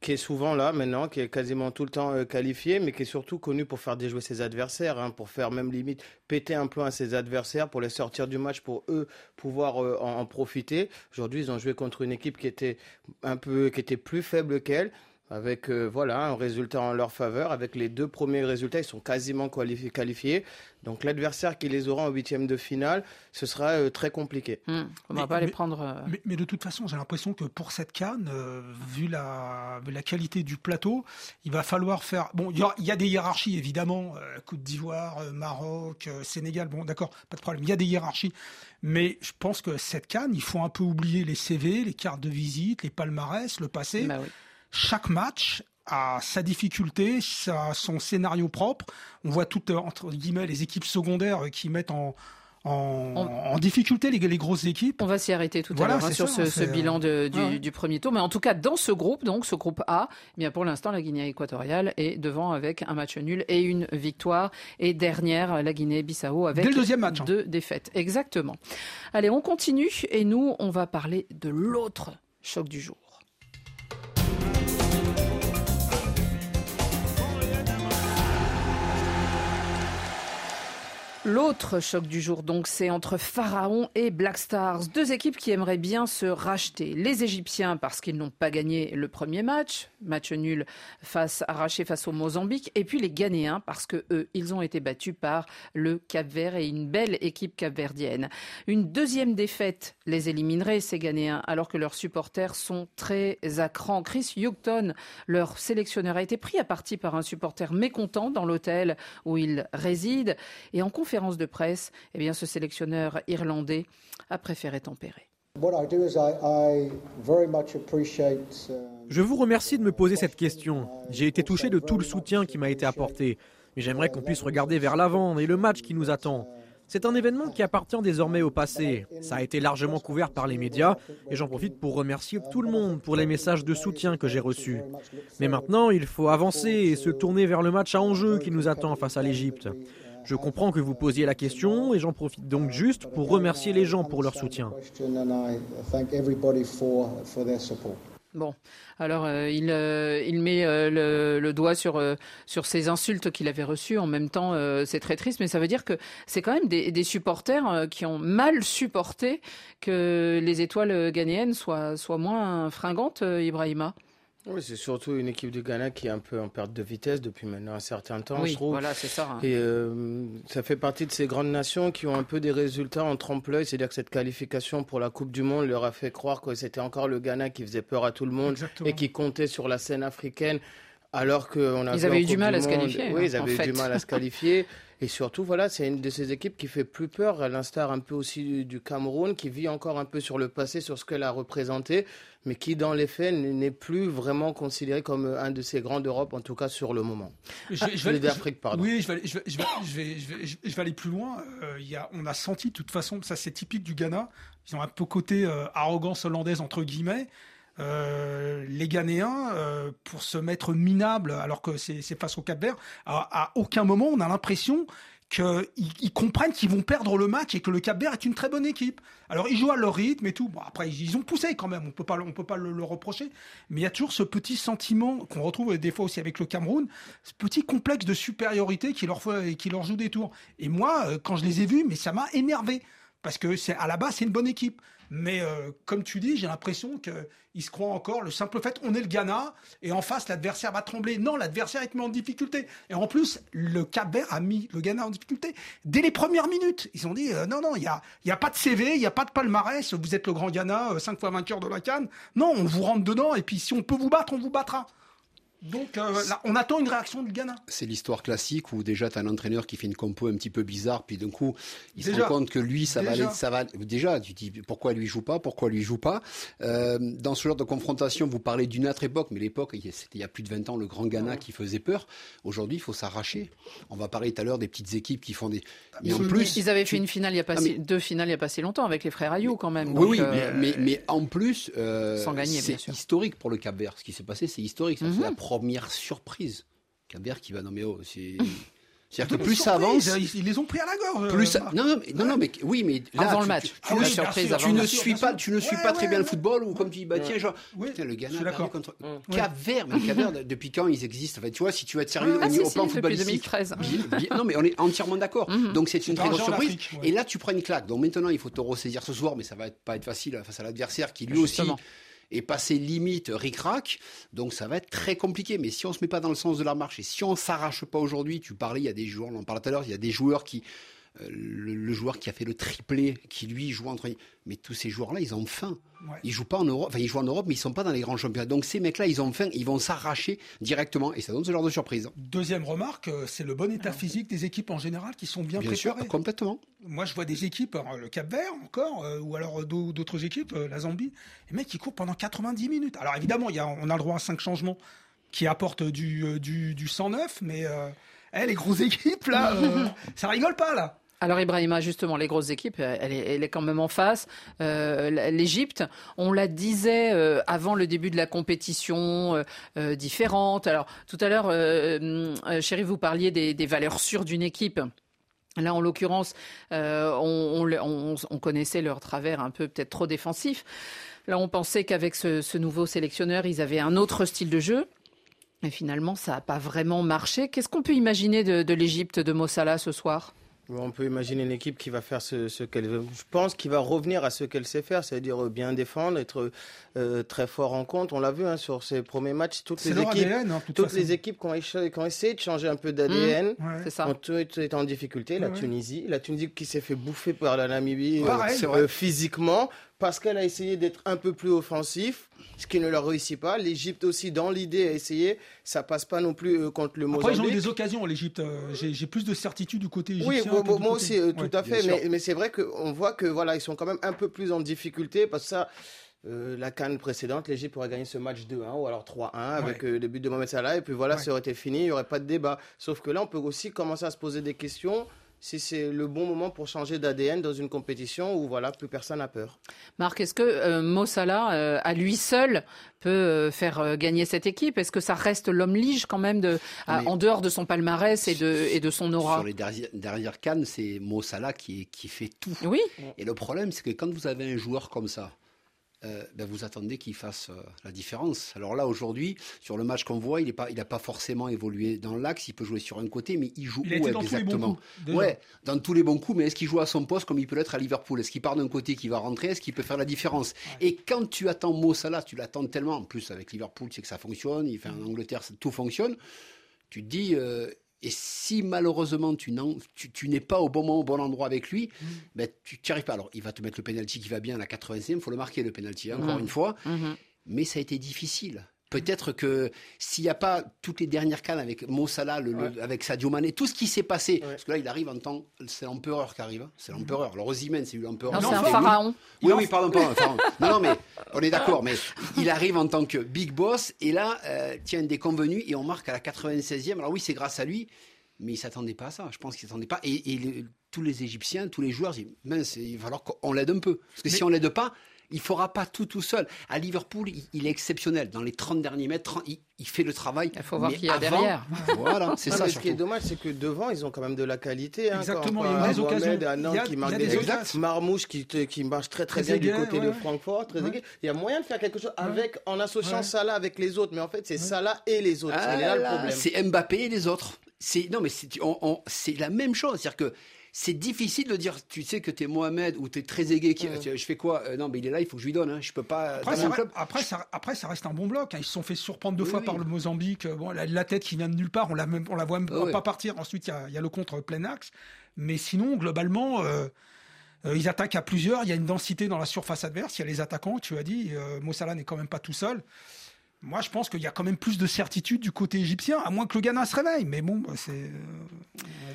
qui est souvent là maintenant, qui est quasiment tout le temps euh, qualifiée, mais qui est surtout connue pour faire déjouer ses adversaires, hein, pour faire même limite péter un plomb à ses adversaires, pour les sortir du match, pour eux pouvoir euh, en, en profiter. Aujourd'hui, ils ont joué contre une équipe qui était un peu, qui était plus faible qu'elle. Avec euh, voilà un résultat en leur faveur, avec les deux premiers résultats, ils sont quasiment qualifiés. qualifiés. Donc l'adversaire qui les aura en huitième de finale, ce sera euh, très compliqué. on va Mais- pas les prendre. euh, Mais, mais de toute façon, j'ai l'impression que pour cette canne, euh, vu, la, qualité du plateau, il va falloir faire. Bon, il y, a des hiérarchies évidemment. euh, Côte d'Ivoire, euh, Maroc, euh, Sénégal. Bon, d'accord, pas de problème. Il y a des hiérarchies. Mais je pense que cette canne, il faut un peu oublier les CV, les cartes de visite, les palmarès, le passé. Bah oui. Chaque match a sa difficulté, sa- son scénario propre. On voit toutes, euh, entre guillemets, les équipes secondaires euh, qui mettent en, en, en difficulté les, les grosses équipes. On va s'y arrêter tout Voilà, à l'heure hein, sur ça, ce, ce bilan de- du, ouais, ouais. du premier tour. Mais en tout cas, dans ce groupe, donc ce groupe A, eh bien pour l'instant, la Guinée équatoriale est devant avec un match nul et une victoire. Et dernière, la Guinée-Bissau avec Dès le deuxième match, hein. deux défaites. Exactement. Allez, on continue et nous, on va parler de l'autre choc du jour. L'autre choc du jour, donc, c'est entre Pharaon et Black Stars, deux équipes qui aimeraient bien se racheter. Les Égyptiens parce qu'ils n'ont pas gagné le premier match, match nul face arraché face au Mozambique, et puis les Ghanéens parce que eux, ils ont été battus par le Cap-Vert et une belle équipe capverdienne. Une deuxième défaite les éliminerait ces Ghanéens, alors que leurs supporters sont très à cran. Chris Houghton, leur sélectionneur, a été pris à partie par un supporter mécontent dans l'hôtel où il réside, et en conférence de presse, eh bien, ce sélectionneur irlandais a préféré tempérer. What I do is I, I very much appreciate. Uh, Je vous remercie de me poser cette question. J'ai été touché de tout le soutien qui m'a été apporté. Mais j'aimerais qu'on puisse regarder vers l'avant et le match qui nous attend. C'est un événement qui appartient désormais au passé. Ça a été largement couvert par les médias et j'en profite pour remercier tout le monde pour les messages de soutien que j'ai reçus. Mais maintenant, il faut avancer et se tourner vers le match à enjeu qui nous attend face à l'Égypte. Je comprends que vous posiez la question et j'en profite donc juste pour remercier les gens pour leur soutien. Bon, alors euh, il, euh, il met euh, le, doigt sur, sur ces insultes qu'il avait reçues. En même temps, c'est très triste, mais ça veut dire que c'est quand même des, supporters qui ont mal supporté que les étoiles ghanéennes soient, soient moins fringantes, Ibrahima. Oui, c'est surtout une équipe du Ghana qui est un peu en perte de vitesse depuis maintenant un certain temps, Oui, je trouve. voilà, c'est ça, hein. Et euh, ça fait partie de ces grandes nations qui ont un peu des résultats en trompe-l'œil. C'est-à-dire que cette qualification pour la Coupe du Monde leur a fait croire que c'était encore le Ghana qui faisait peur à tout le monde Exactement. et qui comptait sur la scène africaine. Alors qu'on a Ils avaient en eu du Coupe mal à se qualifier, Oui, hein, ils en avaient eu du mal à se qualifier. Et surtout, voilà, c'est une de ces équipes qui fait plus peur, à l'instar un peu aussi du, du Cameroun, qui vit encore un peu sur le passé, sur ce qu'elle a représenté, mais qui, dans les faits, n'est plus vraiment considéré comme un de ces grands d'Europe, en tout cas sur le moment. Je, je vais- d'Afrique, pardon. Oui, je vais, aller- je vais, je vais, je vais, je vais, je vais aller plus loin. Euh, il y a, on a senti, de toute façon, ça c'est typique du Ghana. Ils ont un peu côté euh, arrogance hollandaise entre guillemets. Euh, les Ghanéens, euh, pour se mettre minables, alors que c'est face au Cap-Vert, à, à aucun moment on a l'impression qu'ils ils comprennent qu'ils vont perdre le match et que le Cap-Vert est une très bonne équipe. Alors ils jouent à leur rythme et tout. Bon, après ils ont poussé quand même, on peut pas, on peut pas le, reprocher. Mais il y a toujours ce petit sentiment qu'on retrouve des fois aussi avec le Cameroun, ce petit complexe de supériorité qui leur fait, qui leur joue des tours. Et moi, euh, quand je les ai vus, mais ça m'a énervé parce que à la base c'est une bonne équipe. Mais euh, comme tu dis, j'ai l'impression qu'ils se croient encore le simple fait on est le Ghana et en face l'adversaire va trembler. Non, l'adversaire est mis en difficulté. Et en plus, le Cap Vert a mis le Ghana en difficulté dès les premières minutes. Ils ont dit euh, non, non, il n'y a, a pas de CV, il n'y a pas de palmarès. Vous êtes le grand Ghana, euh, cinq fois vainqueur de la Cannes. Non, on vous rentre dedans et puis si on peut vous battre, on vous battra. Donc euh, là, on attend une réaction du Ghana. C'est l'histoire classique où déjà tu as un entraîneur qui fait une compo un petit peu bizarre, puis d'un coup il se rend compte que lui ça va Déjà. aller, ça va déjà tu te dis pourquoi lui joue pas, pourquoi lui joue pas? Euh, dans ce genre de confrontation, vous parlez d'une autre époque, mais l'époque il y a- c'était il y a plus de 20 ans le grand Ghana qui faisait peur. Aujourd'hui il faut s'arracher. On va parler tout à l'heure des petites équipes qui font des. Mais en Ils- plus ils avaient fait une finale il y a pas Ah, mais- deux finales il y a pas si longtemps avec les frères Ayou quand même. Oui, Donc, oui, euh, mais, mais, mais en plus, euh, Sans gagner, c'est historique pour le Cap Vert. Ce qui s'est passé, c'est historique. Ça, Mhm. C'est la première surprise. Vert qui va nommer. Oh, c'est. C'est-à-dire que plus ça avance, Ils, les ont pris à la gorge. plus euh, ça... non, non, mais, non, non, mais oui, mais là, Avant tu- le match. tu, Ah oui, surprise tu ne suis pas, tu ne suis Ouais, pas très ouais, bien le football ou comme tu dis, bah tiens, genre, Oui, putain, le Ghana je suis a perdu contre Ouais. Cap Vert, mais Cap Vert, depuis quand ils existent Enfin, tu vois, si tu veux être sérieux Ah, au, si, au si, plan depuis footballistique, 2013. bien- bien- non, mais on est entièrement d'accord. Mhm. Donc c'est une très grosse surprise. Et là, tu prends une claque. Donc maintenant, il faut te ressaisir ce soir, mais ça va pas être facile face à l'adversaire qui lui aussi Est passé limite ric-rac. Donc ça va être très compliqué. Mais si on se met pas dans le sens de la marche et si on s'arrache pas aujourd'hui, tu parlais, il y a des joueurs, on en parlait tout à l'heure, il y a des joueurs qui le, le joueur qui a fait le triplé, qui lui joue entre. Mais tous ces joueurs-là, ils ont faim. Ouais. Ils jouent pas en Europe. Enfin, ils jouent en Europe, mais ils sont pas dans les grands championnats. Donc ces mecs-là, ils ont faim. Ils vont s'arracher directement, et ça donne ce genre de surprise. Deuxième remarque, euh, c'est le bon état physique des équipes en général qui sont bien, Bien sûr, préparées. complètement. Moi, je vois des équipes, alors, le Cap Vert encore, euh, ou alors euh, d'au- d'autres équipes, euh, la Zambie, les mecs qui courent pendant 90 minutes. Alors évidemment, il y a, on a le droit à cinq changements qui apportent du, euh, du, du 109, mais euh, eh, les grosses équipes, là, euh, ça rigole pas, là. Alors Ibrahima, justement, les grosses équipes, euh, elle est, quand même en face. Euh, L'Égypte, on la disait euh, avant le début de la compétition, différente. Alors tout à l'heure, chérie, vous parliez des, valeurs sûres d'une équipe. Là, en l'occurrence, on, connaissait leur travers un peu peut-être trop défensif. Là, on pensait qu'avec ce, ce nouveau sélectionneur, ils avaient un autre style de jeu. Et finalement, ça n'a pas vraiment marché. Qu'est-ce qu'on peut imaginer de, de l'Égypte de Mossala ce soir? On peut imaginer une équipe qui va faire ce, ce qu'elle veut. Je pense qu'il va revenir à ce qu'elle sait faire, c'est-à-dire bien défendre, être euh, très fort en compte. On l'a vu hein, sur ses premiers matchs. Toutes C'est les équipes, ADN, hein, de toute toutes façon. les équipes qui ont, écha- qui ont essayé de changer un peu d'ADN Ouais. Ça. ont toutes été en difficulté. La Ouais, ouais. Tunisie, la Tunisie qui s'est fait bouffer par la Namibie euh, euh, physiquement parce qu'elle a essayé d'être un peu plus offensif, ce qui ne leur réussit pas. L'Égypte aussi, dans l'idée, a essayé. Ça passe pas non plus euh, contre le Après, ils ont eu Mozambique. des occasions, l'Égypte. euh, J'ai plus de certitude du côté Oui, égyptien. du moi côté- aussi, euh, Ouais. tout à fait. Mais, c'est vrai qu'on voit que voilà, ils sont quand même un peu plus en difficulté parce que ça. euh, la canne précédente, l'Égypte pourrait gagner ce match 2-1 ou alors 3-1 avec euh, le but de Mohamed Salah et puis voilà, Ouais. ça aurait été fini, il n'y aurait pas de débat. Sauf que là, on peut aussi commencer à se poser des questions si c'est le bon moment pour changer d'ADN dans une compétition où voilà, plus personne n'a peur. Marc, est-ce que euh, Mo Salah, euh, à lui seul, peut euh, faire euh, gagner cette équipe? Est-ce que ça reste l'homme lige quand même de, à- Mais- en dehors de son palmarès et de, et de son aura? Sur les derrière, derrière Cannes, c'est Mo Salah qui, qui fait tout. Oui, Et le problème, c'est que quand vous avez un joueur comme ça, euh, ben, vous attendez qu'il fasse euh, la différence. Alors là, aujourd'hui, sur le match qu'on voit, il n'a pas, il a pas forcément évolué dans l'axe. Il peut jouer sur un côté, mais il joue Il où dans tous les bons exactement coups. Ouais, dans tous les bons coups, mais est-ce qu'il joue à son poste comme il peut l'être à Liverpool? Est-ce qu'il part d'un côté qui va rentrer? Est-ce qu'il peut faire la différence? Et quand tu attends Mo Salah, tu l'attends tellement, en plus avec Liverpool, tu sais que ça fonctionne, il fait en Angleterre, tout fonctionne, tu te dis... euh, et si malheureusement tu, n'en- tu, tu n'es pas au bon moment, au bon endroit avec lui, Mm. ben, tu n'y arrives pas. Alors, il va te mettre le penalty qui va bien à la 80e, il faut le marquer le penalty, hein, encore Mhm. une fois. Mhm. Mais ça a été difficile. Peut-être que s'il n'y a pas toutes les dernières cannes avec Mo Salah, le- le- Ouais. avec Sadio Mané, tout ce qui s'est passé, parce que là il arrive en temps, c'est l'empereur qui arrive, hein, c'est l'empereur. Alors Osimhen, c'est lui l'empereur. Non, c'est un pharaon. Oui, oui, pardon, pardon, un pharaon. Non, non, mais on est d'accord, mais il arrive en tant que big boss et là, euh, tiens, des convenus et on marque à la 96e. Alors oui, c'est grâce à lui, mais il s'attendait pas à ça. Je pense qu'il s'attendait pas. Et, et le- tous les Égyptiens, tous les joueurs, disent, mince, il va falloir qu'on l'aide un peu. Parce que si on l'aide pas, il fera pas tout tout seul. À Liverpool, il, il est exceptionnel. Dans les 30 derniers mètres, 30, il, il fait le travail. Il faut voir qui y a derrière. Voilà, c'est ça Ce qui est dommage, c'est que devant, ils ont quand même de la qualité. hein, Exactement, quand- il y a des occasions. Anan Il y a- qui marque des des. Marmouche qui, te- qui marche très très bien du côté ouais, de. Francfort. Il y a moyen de faire quelque chose avec, en associant Ouais. Salah avec les autres. Mais en fait, c'est Salah et les autres. Ah c'est Mbappé et les autres. C'est non mais c'est la même chose, c'est-à-dire que c'est difficile de dire, tu sais que t'es Mohamed ou t'es qui, tu- je fais quoi? Euh, Non, mais il est là, il faut que je lui donne. Hein. Je peux pas. Après, ça, club. après, ça, après, ça reste un bon bloc. hein. Ils se sont fait surprendre deux Oui, fois oui. par le Mozambique. Bon, la, la tête qui vient de nulle part, on la, même, on la voit même ouais. pas partir. Ensuite, il y a, il y a le contre plein axe. Mais sinon, globalement, euh, euh, ils attaquent à plusieurs. Il y a une densité dans la surface adverse. Il y a les attaquants, tu as dit. Euh, Mossala n'est quand même pas tout seul. Moi, je pense qu'il y a quand même plus de certitude du côté égyptien, à moins que le Ghana se réveille. Mais bon, bah, c'est, euh,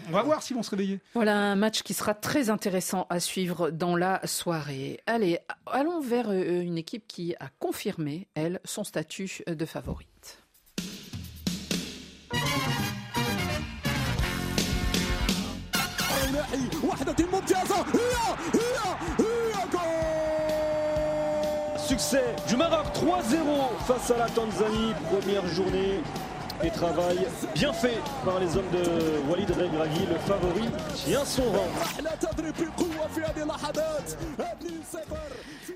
on va voir s'ils vont se réveiller. Voilà un match qui sera très intéressant à suivre dans la soirée. Allez, allons vers euh, une équipe qui a confirmé, elle, son statut de favorite. Succès du Maroc 3-0 face à la Tanzanie. Première journée et travail bien fait par les hommes de Walid Regragui, le favori tient son rang.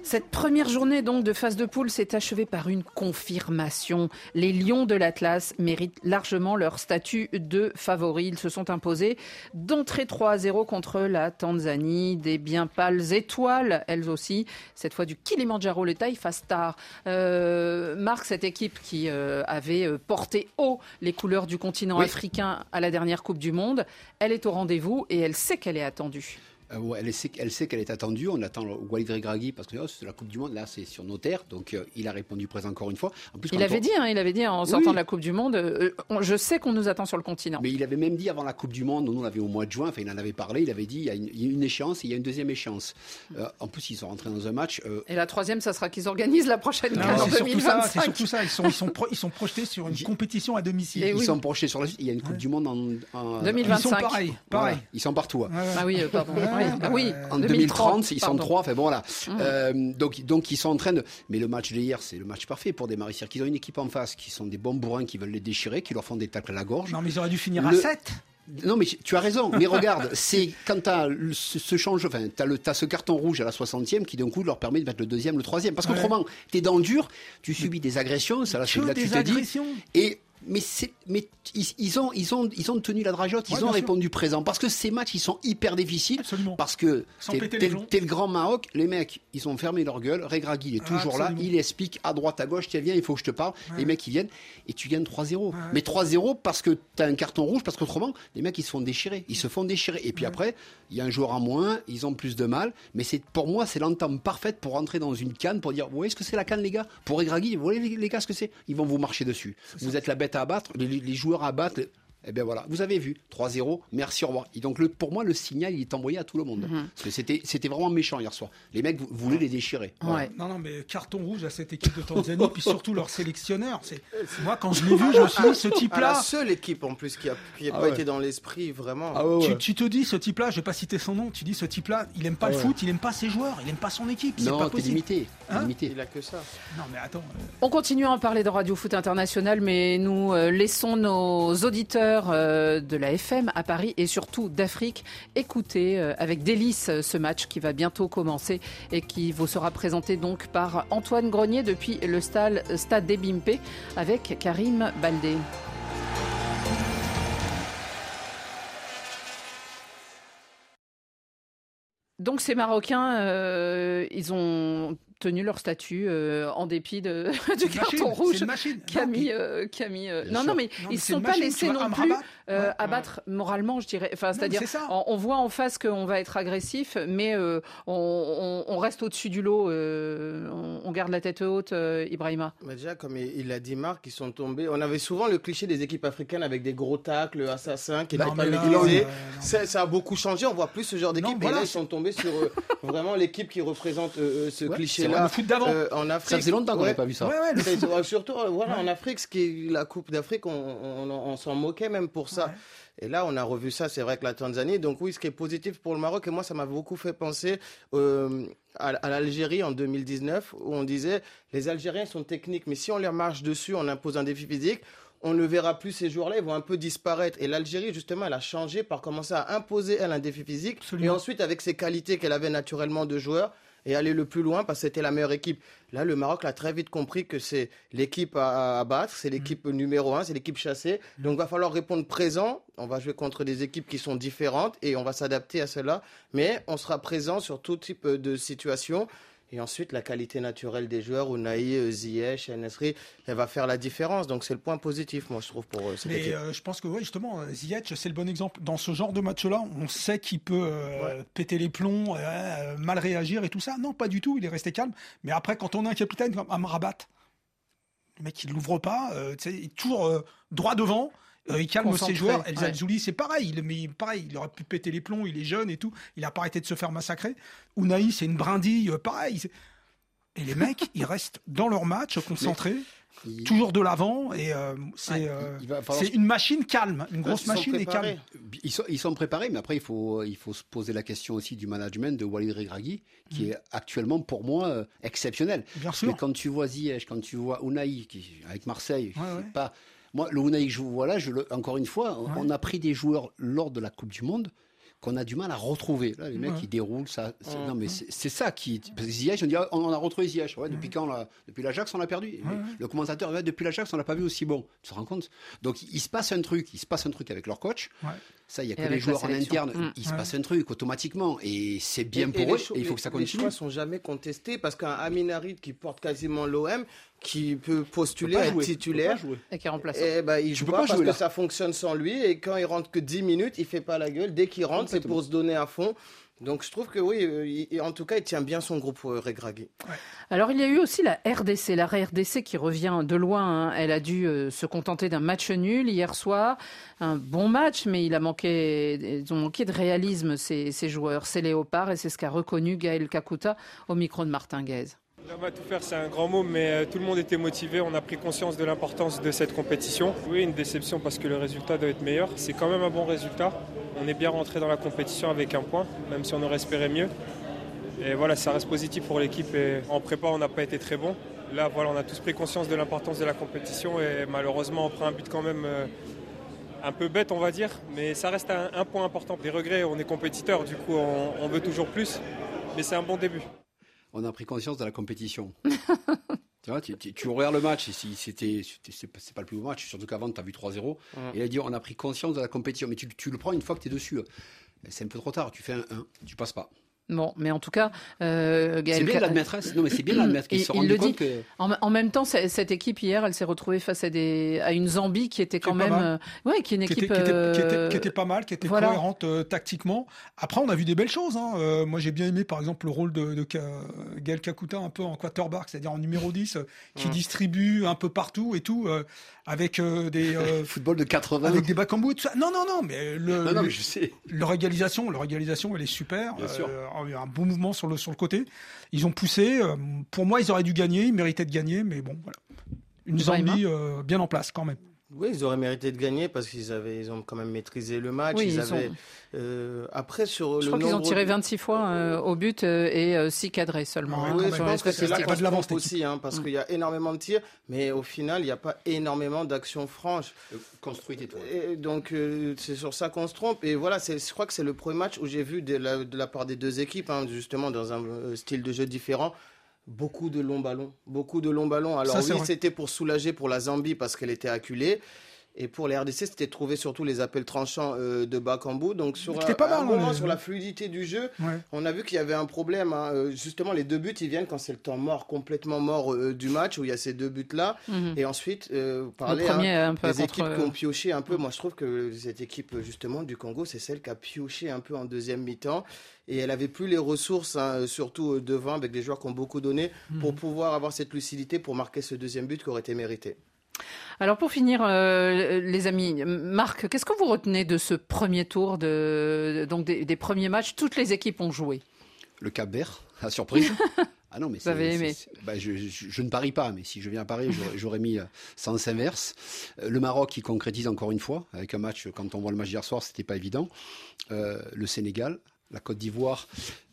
Cette première journée donc de phase de poule s'est achevée par une confirmation. Les Lions de l'Atlas méritent largement leur statut de favori. Ils se sont imposés d'entrée 3-0 contre la Tanzanie, des bien pâles étoiles, elles aussi, cette fois du Kilimanjaro, le Taïfa Star. Euh, Marc, cette équipe qui euh, avait euh, porté haut les couleurs du continent Oui. africain à la dernière Coupe du Monde, elle est au rendez-vous et elle sait qu'elle est attendue. Euh, elle sait, elle sait qu'elle est attendue. On attend le Walid Regragui parce que oh, c'est la Coupe du Monde. Là, c'est sur nos terres. Donc, euh, il a répondu présent encore une fois. En plus, Il avait on- dit, hein, il avait dit en sortant oui. de la Coupe du Monde, euh, on- je sais qu'on nous attend sur le continent. Mais il avait même dit avant la Coupe du Monde, nous on l'avait au mois de juin, enfin il en avait parlé, il avait dit il y a une, échéance et il y a une deuxième échéance. Euh, en plus, ils sont rentrés dans un match. euh, Et la troisième, ça sera qu'ils organisent la prochaine Non, CAN en c'est surtout ça, 2025. c'est surtout ça. Ils sont, ils sont, pro- ils sont projetés sur une compétition à domicile. ils sont projetés sur la suite. Il y a une Coupe du Monde en, en- 2025. Ils sont pareils, pareils. Voilà, ils sont partout. hein. Ah oui, euh, pardon. Oui, ah oui, En 2030, 2030, ils sont trois. Enfin bon, voilà. Mhm. Euh, donc, donc ils sont en train de. Mais le match d'hier, c'est le match parfait pour démarrer. C'est-à-dire qu'ils ont une équipe en face qui sont des bons bourrins qui veulent les déchirer, qui leur font des tacles à la gorge. Non, mais ils auraient dû finir à Le- 7. Non, mais tu as raison. Mais regarde, c'est quand tu as ce, change, enfin, tu as, ce carton rouge à la 60e qui d'un coup leur permet de mettre le deuxième, le troisième. Parce Ouais. qu'autrement, tu es dans le dur, tu subis des agressions, ça là, c'est Que là que tu des te dis. agressions. Et mais mais ils, ils ont ils ont ils ont tenu la drageote, ils Ouais, ont sûr. répondu présent. Parce que ces matchs ils sont hyper difficiles. Parce que t'es le grand Maroc, les mecs ils ont fermé leur gueule, Regragui il est toujours là, Absolument. il explique à droite à gauche, tiens viens, il faut que je te parle, les mecs ils viennent et tu gagnes 3-0. Mais 3-0 parce que tu as un carton rouge parce qu'autrement les mecs ils se font déchirer, ils se font déchirer. Et puis après il y a un joueur en moins, ils ont plus de mal, mais c'est pour moi c'est l'entame parfaite pour rentrer dans une canne pour dire vous voyez ce que c'est la canne les gars? Pour Regragui, vous voyez les gars ce que c'est? Ils vont vous marcher dessus. Vous êtes la bête à abattre, les, les joueurs à abattre. Eh bien voilà, vous avez vu, 3-0, merci, au revoir. Et donc le, pour moi, le signal, il est envoyé à tout le monde. Mhm. Parce que c'était, c'était vraiment méchant hier soir. Les mecs vou- voulaient les déchirer. Voilà. Non, non, mais carton rouge à cette équipe de Tanzanie, puis surtout leur sélectionneur. Moi quand je l'ai vu, je me suis dit ce Ah, la type-là. seule équipe en plus qui n'a Ah pas ouais. été dans l'esprit, vraiment. Tu, tu te dis ce type-là, je vais pas citer son nom. Tu dis ce type-là, il aime pas Ah le ouais. foot, il aime pas ses joueurs, il aime pas son équipe. C'est Non, pas possible. limité. Hein limité. Il a que ça. Non, mais attends. On continue à en parler de Radio Foot International, mais nous euh, laissons nos auditeurs euh, de la FM à Paris et surtout d'Afrique. Écoutez euh, avec délice euh, ce match qui va bientôt commencer et qui vous sera présenté donc par Antoine Grenier depuis le stade, stade d'Ebimpe avec Karim Baldé. Donc ces Marocains, euh, ils ont tenu leur statut euh, en dépit de, du une carton machine, rouge c'est une machine. qu'a mis, euh, mis, euh, non, non, mais Non, ils ne sont pas machine, laissés non plus euh, Ouais, abattre moralement, je dirais. Enfin, c'est-à-dire, on, on voit en face qu'on va être agressif, mais euh, on, on- on reste au-dessus du lot. euh, on, on garde la tête haute, euh, Ibrahima. Mais déjà, comme il l'a dit Marc, ils sont tombés. On avait souvent le cliché des équipes africaines avec des gros tacles, assassins, qui n'étaient pas euh, Ça, ça a beaucoup changé. On voit plus ce genre d'équipe. voilà, et là, ils sont tombés sur euh, vraiment l'équipe qui représente euh, euh, ce Ouais, cliché-là. le foot d'avant. en Afrique. Ça faisait longtemps qu'on Ouais. n'avait pas vu ça. Ouais, surtout, voilà, en Afrique, ce qui est la Coupe d'Afrique, on, on- on- on s'en moquait même pour ça. Et là, on a revu ça, c'est vrai que la Tanzanie. Donc oui, ce qui est positif pour le Maroc, et moi, ça m'a beaucoup fait penser euh, à, à l'Algérie en 2019, où on disait, les Algériens sont techniques, mais si on leur marche dessus, on impose un défi physique, on ne verra plus ces joueurs-là, ils vont un peu disparaître. Et l'Algérie, justement, elle a changé par commencer à imposer, elle, un défi physique. Et ensuite, avec ses qualités qu'elle avait naturellement de joueur, et aller le plus loin parce que c'était la meilleure équipe. Là, le Maroc l'a très vite compris que c'est l'équipe à, à battre, c'est l'équipe numéro un, c'est l'équipe chassée. Donc, il va falloir répondre présent. On va jouer contre des équipes qui sont différentes et on va s'adapter à cela. Mais on sera présent sur tout type de situation. Et ensuite, la qualité naturelle des joueurs, Unai, euh, Ziyech, Nesri, elle va faire la différence. Donc, c'est le point positif, moi, je trouve, pour cette Mais euh, je pense que ouais, justement, euh, Ziyech, c'est le bon exemple. Dans ce genre de match-là, on sait qu'il peut euh, péter les plombs, euh, mal réagir et tout ça. Non, pas du tout, il est resté calme. Mais après, quand on a un capitaine comme Amrabat, le mec, il l'ouvre pas, il est toujours droit devant. Euh, il calme Concentré, ses joueurs. El ouais. Zouli, c'est pareil. Il, mais pareil, il aurait pu péter les plombs. Il est jeune et tout. Il a pas arrêté de se faire massacrer. Unai, c'est une brindille. euh, pareil. Et les mecs, ils restent dans leur match, concentrés, toujours de l'avant. Et euh, c'est euh, falloir- c'est une machine calme, une grosse machine et calme. Ils sont, ils sont préparés, mais après, il faut, il faut se poser la question aussi du management de Walid Regragui, qui Mm. est actuellement, pour moi, euh, exceptionnel. Bien sûr. que quand tu vois Ziyech, quand tu vois Unai, qui, avec Marseille, Ouais, ouais. pas... Moi, le Unai que je vois là, je le- encore une fois, on- on a pris des joueurs lors de la Coupe du Monde qu'on a du mal à retrouver. Là, les mecs, Ouais. ils déroulent ça. Ouais. Non, mais c'est ça qui. Parce que Ziyech, on dit, ah, on a retrouvé Ziyech. Ouais, depuis quand là Depuis l'Ajax, on l'a perdu. Le commentateur, ouais, depuis l'Ajax, on l'a pas vu aussi bon. Tu te rends compte? Donc, il se passe un truc. Il se passe un truc avec leur coach. Ça, il y a Et que les joueurs en interne. Mm. Il se passe un truc automatiquement. Et c'est bien Et- pour et eux. les et il faut les- que ça Les continue. choix sont jamais contestés parce qu'un Amin Harid qui porte quasiment l'OM, qui peut postuler pas à être jouer. titulaire, pas. Et qui est remplaçant. eh ben, il Tu joue peux pas, pas parce jouer, que ça fonctionne sans lui et quand il rentre que 10 minutes, il fait pas la gueule. Dès qu'il rentre, c'est pour se donner à fond. Donc je trouve que oui, euh, en tout cas, il tient bien son groupe euh, Regragui. Alors il y a eu aussi la RDC, la RDC qui revient de loin. hein. Elle a dû euh, se contenter d'un match nul hier soir, un bon match, mais il a manqué, ils ont manqué de réalisme ces, joueurs, ces léopards, et c'est ce qu'a reconnu Gaël Kakuta au micro de Martin Guez. L'homme à tout faire, c'est un grand mot, mais euh, tout le monde était motivé. On a pris conscience de l'importance de cette compétition. Oui, une déception parce que le résultat doit être meilleur. C'est quand même un bon résultat. On est bien rentré dans la compétition avec un point, même si on aurait espéré mieux. Et voilà, ça reste positif pour l'équipe. Et en prépa, on n'a pas été très bon. Là, voilà, on a tous pris conscience de l'importance de la compétition et malheureusement, on prend un but quand même euh, un peu bête, on va dire. Mais ça reste un, point important. Des regrets, on est compétiteur, du coup, on veut toujours plus. Mais c'est un bon début. On a pris conscience de la compétition. tu vois, tu, tu- tu regardes le match, et si c'était, c'est pas- le plus beau match, surtout qu'avant, tu as vu 3-0. Et il a dit, on a pris conscience de la compétition. Mais tu, tu le prends une fois que tu es dessus. C'est un peu trop tard. Tu fais un 1, tu passes pas. Bon, mais en tout cas, euh, Gaël C'est bien Ka- de l'admettre. hein. Non, mais c'est bien de l'admettre qu'ils Il- se le compte dit. que. En, en même temps, cette équipe hier, elle s'est retrouvée face à, des, à une Zambie qui était quand Qui même, euh, ouais, qui est une qui équipe était, qui était- qui était- euh, qui était pas mal, qui était voilà. cohérente euh, tactiquement. Après, on a vu des belles choses. hein. Euh, moi, j'ai bien aimé, par exemple, le rôle de, de Gaël Kakuta, un peu en quarterback, c'est-à-dire en numéro 10, euh, qui distribue un peu partout et tout, euh, avec euh, des... euh, Football de 80. avec des bacs en bout et tout ça. Non, non, non, mais, le, Non, mais je sais. leur égalisation, leur égalisation, elle est super. Bien sûr. Il y a un bon mouvement sur le, sur le côté. Ils ont poussé. euh, pour moi, ils auraient dû gagner. Ils méritaient de gagner, mais bon, voilà. Une Zambie euh, bien en place quand même. Oui, ils auraient mérité de gagner parce qu'ils avaient, ils ont quand même maîtrisé le match. Oui, ils ils avaient, ont- euh, après sur Je le crois qu'ils ont tiré de- 26 fois euh, au but euh, et 6 cadrés seulement. hein, Oui, je sur les pense que c'est là qu'on se trompe aussi, hein, parce qu'il y a énormément de tirs, mais au final, il n'y a pas énormément d'actions franches. Construite et donc, euh, c'est sur ça qu'on se trompe. Et voilà, je crois que c'est le premier match où j'ai vu de la, de la part des deux équipes, hein, justement, dans un style de jeu différent, beaucoup de longs ballons. Beaucoup de longs ballons. Alors, Ça, oui, c'était pour soulager pour la Zambie parce qu'elle était acculée. Et pour les RDC, c'était trouver surtout les appels tranchants euh, de Bakambu. Donc, sur un, pas à un mal, hein, moment, les- sur la fluidité du jeu, Ouais. on a vu qu'il y avait un problème. hein. Euh, Justement, les deux buts, ils viennent quand c'est le temps mort, complètement mort euh, du match, où il y a ces deux buts-là. Mhm. Et ensuite, euh, hein, un peu des contre- équipes qui ont pioché un peu. Moi, je trouve que cette équipe, justement, du Congo, c'est celle qui a pioché un peu en deuxième mi-temps. Et elle avait plus les ressources, hein, surtout devant, avec des joueurs qui ont beaucoup donné, pour Mhm. pouvoir avoir cette lucidité pour marquer ce deuxième but qui aurait été mérité. Alors pour finir, euh, les amis, Marc, qu'est-ce que vous retenez de ce premier tour, de, donc des, des premiers matchs? Toutes les équipes ont joué. Le Cap Vert, la surprise. Ah non, mais Vous avez aimé. bah, je, je- je ne parie pas, mais si je viens à Paris, j'aurais- mis euh, sens inverse. Euh, Le Maroc qui concrétise encore une fois, avec un match, quand on voit le match d'hier soir, c'était pas évident. Euh, le Sénégal, la Côte d'Ivoire,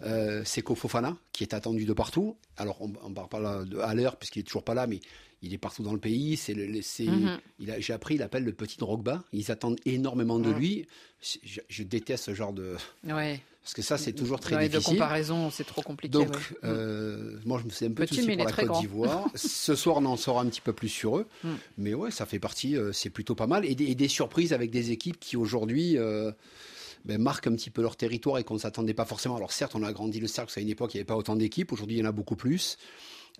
euh, Seko Fofana, qui est attendu de partout. Alors, on ne parle pas là de à l'heure, puisqu'il est toujours pas là, mais il est partout dans le pays. C'est le- le- c'est- Mhm. il a- J'ai appris, il appelle le petit Drogba. Ils attendent énormément de Mhm. lui. Je, je déteste ce genre de. Ouais. Parce que ça, c'est toujours très Ouais, difficile. De comparaison, c'est trop compliqué. Donc, ouais. euh, moi, je me suis un peu il pour la Côte d'Ivoire. Ce soir, on en saura un petit peu plus sur eux. Mm. Mais ouais, ça fait partie, euh, c'est plutôt pas mal. Et des, et des surprises avec des équipes qui, aujourd'hui, euh, ben, marquent un petit peu leur territoire et qu'on ne s'attendait pas forcément. Alors, certes, on a agrandi le cercle, parce qu'à une époque, il n'y avait pas autant d'équipes. Aujourd'hui, il y en a beaucoup plus.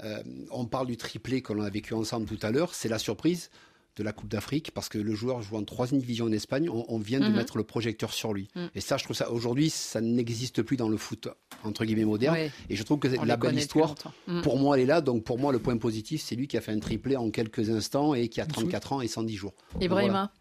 Euh, on parle du triplé qu'on a vécu ensemble tout à l'heure. C'est la surprise de la Coupe d'Afrique parce que le joueur joue en troisième division en Espagne. On, on vient de Mhm. mettre le projecteur sur lui. Mm. Et ça, je trouve ça aujourd'hui, ça n'existe plus dans le foot entre guillemets moderne. Et je trouve que On la belle histoire. Mm. pour moi, elle est là. Donc pour moi, le point positif, c'est lui qui a fait un triplé en quelques instants et qui a 34 ans et 110 jours. Ibrahima.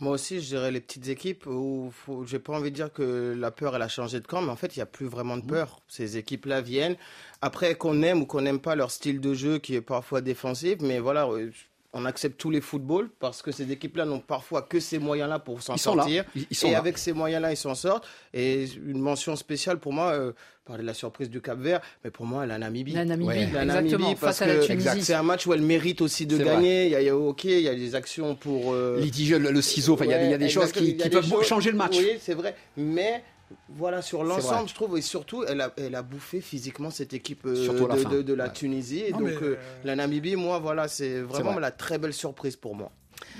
Moi aussi, je dirais les petites équipes où faut, j'ai pas envie de dire que la peur, elle a changé de camp, mais en fait, il n'y a plus vraiment de peur. Ces équipes-là viennent. Après, qu'on aime ou qu'on n'aime pas leur style de jeu qui est parfois défensif, mais voilà, euh, on accepte tous les footballs parce que ces équipes-là n'ont parfois que ces moyens-là pour s'en Ils sont là. sortir. Ils- ils sont et là. avec ces moyens-là, ils s'en sortent. Et une mention spéciale pour moi, euh, parler de la surprise du Cap Vert, mais pour moi, la Namibie. La Namibie, Ouais. La Namibie, parce face à la que c'est un match où elle mérite aussi de gagner. Il y, a, il y a- ok, il y a des actions pour. euh, Litigieux, le, le ciseau, enfin, il y a- il y, a des Ouais, choses qui, peuvent choses- changer le match. Oui, c'est vrai. Mais voilà, sur l'ensemble, je trouve, et surtout, elle a, elle a bouffé physiquement cette équipe euh, de, de- de la Ouais. Tunisie. Et Non, donc, euh, euh, la Namibie, moi, voilà, c'est vraiment vrai. la très belle surprise pour moi.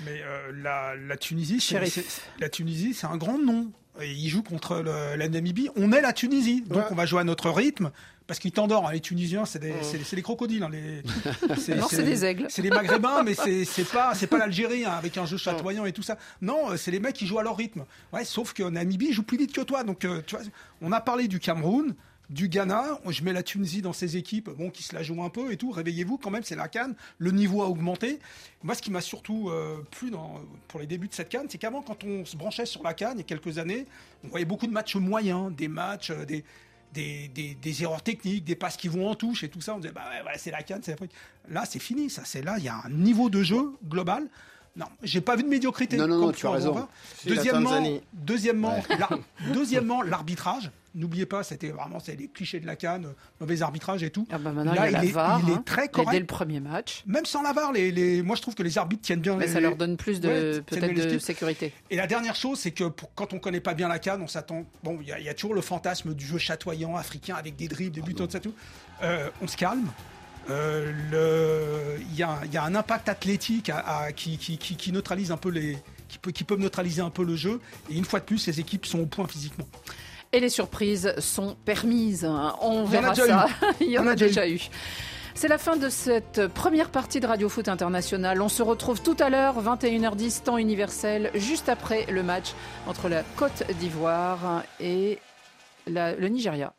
Mais euh, la, la Tunisie, la Tunisie, c'est un grand nom. Et ils jouent contre le- la Namibie. On est la Tunisie, donc Ouais. on va jouer à notre rythme. Parce qu'ils t'endorment, hein, les Tunisiens, c'est des, Mm. crocodiles. hein, les- Non, c'est des aigles. C'est les Maghrébins, mais c'est c'est pas, c'est pas l'Algérie hein, avec un jeu chatoyant et tout ça. Non, euh, c'est les mecs qui jouent à leur rythme. Ouais, sauf que Namibie joue plus vite que toi. Donc, euh, tu vois, on a parlé du Cameroun, du Ghana. Je mets la Tunisie dans ces équipes, bon, qui se la jouent un peu et tout. Réveillez-vous, quand même, c'est la canne. Le niveau a augmenté. Moi, ce qui m'a surtout euh, plu dans, pour les débuts de cette canne, c'est qu'avant, quand on se branchait sur la canne il y a quelques années, on voyait beaucoup de matchs moyens, des matchs, euh, des, des, des- des erreurs techniques, des passes qui vont en touche et tout ça. On disait, bah ouais, voilà, c'est la canne, c'est l'Afrique. Là, c'est fini, ça. C'est là, il y a un niveau de jeu global. Non, j'ai pas vu de médiocrité. Non, non, non, comme tu as raison. Deuxièmement, deuxièmement, deuxièmement, l'arbitrage. N'oubliez pas, c'était vraiment c'est les clichés de la canne, euh, mauvais arbitrage et tout. Ah bah maintenant, Là, il y a la il est- VAR, il est hein, très correct. Dès le premier match. Même sans la VAR, les, les- moi je trouve que les arbitres tiennent bien. Mais les- ça leur donne plus de Ouais, peut-être les de sécurité. Et la dernière chose, c'est que pour- quand on connaît pas bien la canne, on s'attend. Bon, il y, a- il y a toujours le fantasme du jeu chatoyant africain avec des dribbles, des buts, tout ça, tout. Euh, on se calme. Euh, le- Il y, a, il y a un impact athlétique à- à- qui, qui- qui- qui neutralise un peu les. Qui, peut, qui peuvent neutraliser un peu le jeu. Et une fois de plus, ces équipes sont au point physiquement. Et les surprises sont permises. hein. On Il y en a verra déjà ça. eu. Il y en a déjà déjà eu. C'est la fin de cette première partie de Radio Foot International. On se retrouve tout à l'heure, 21h10, temps universel, juste après le match entre la Côte d'Ivoire et la- le Nigeria.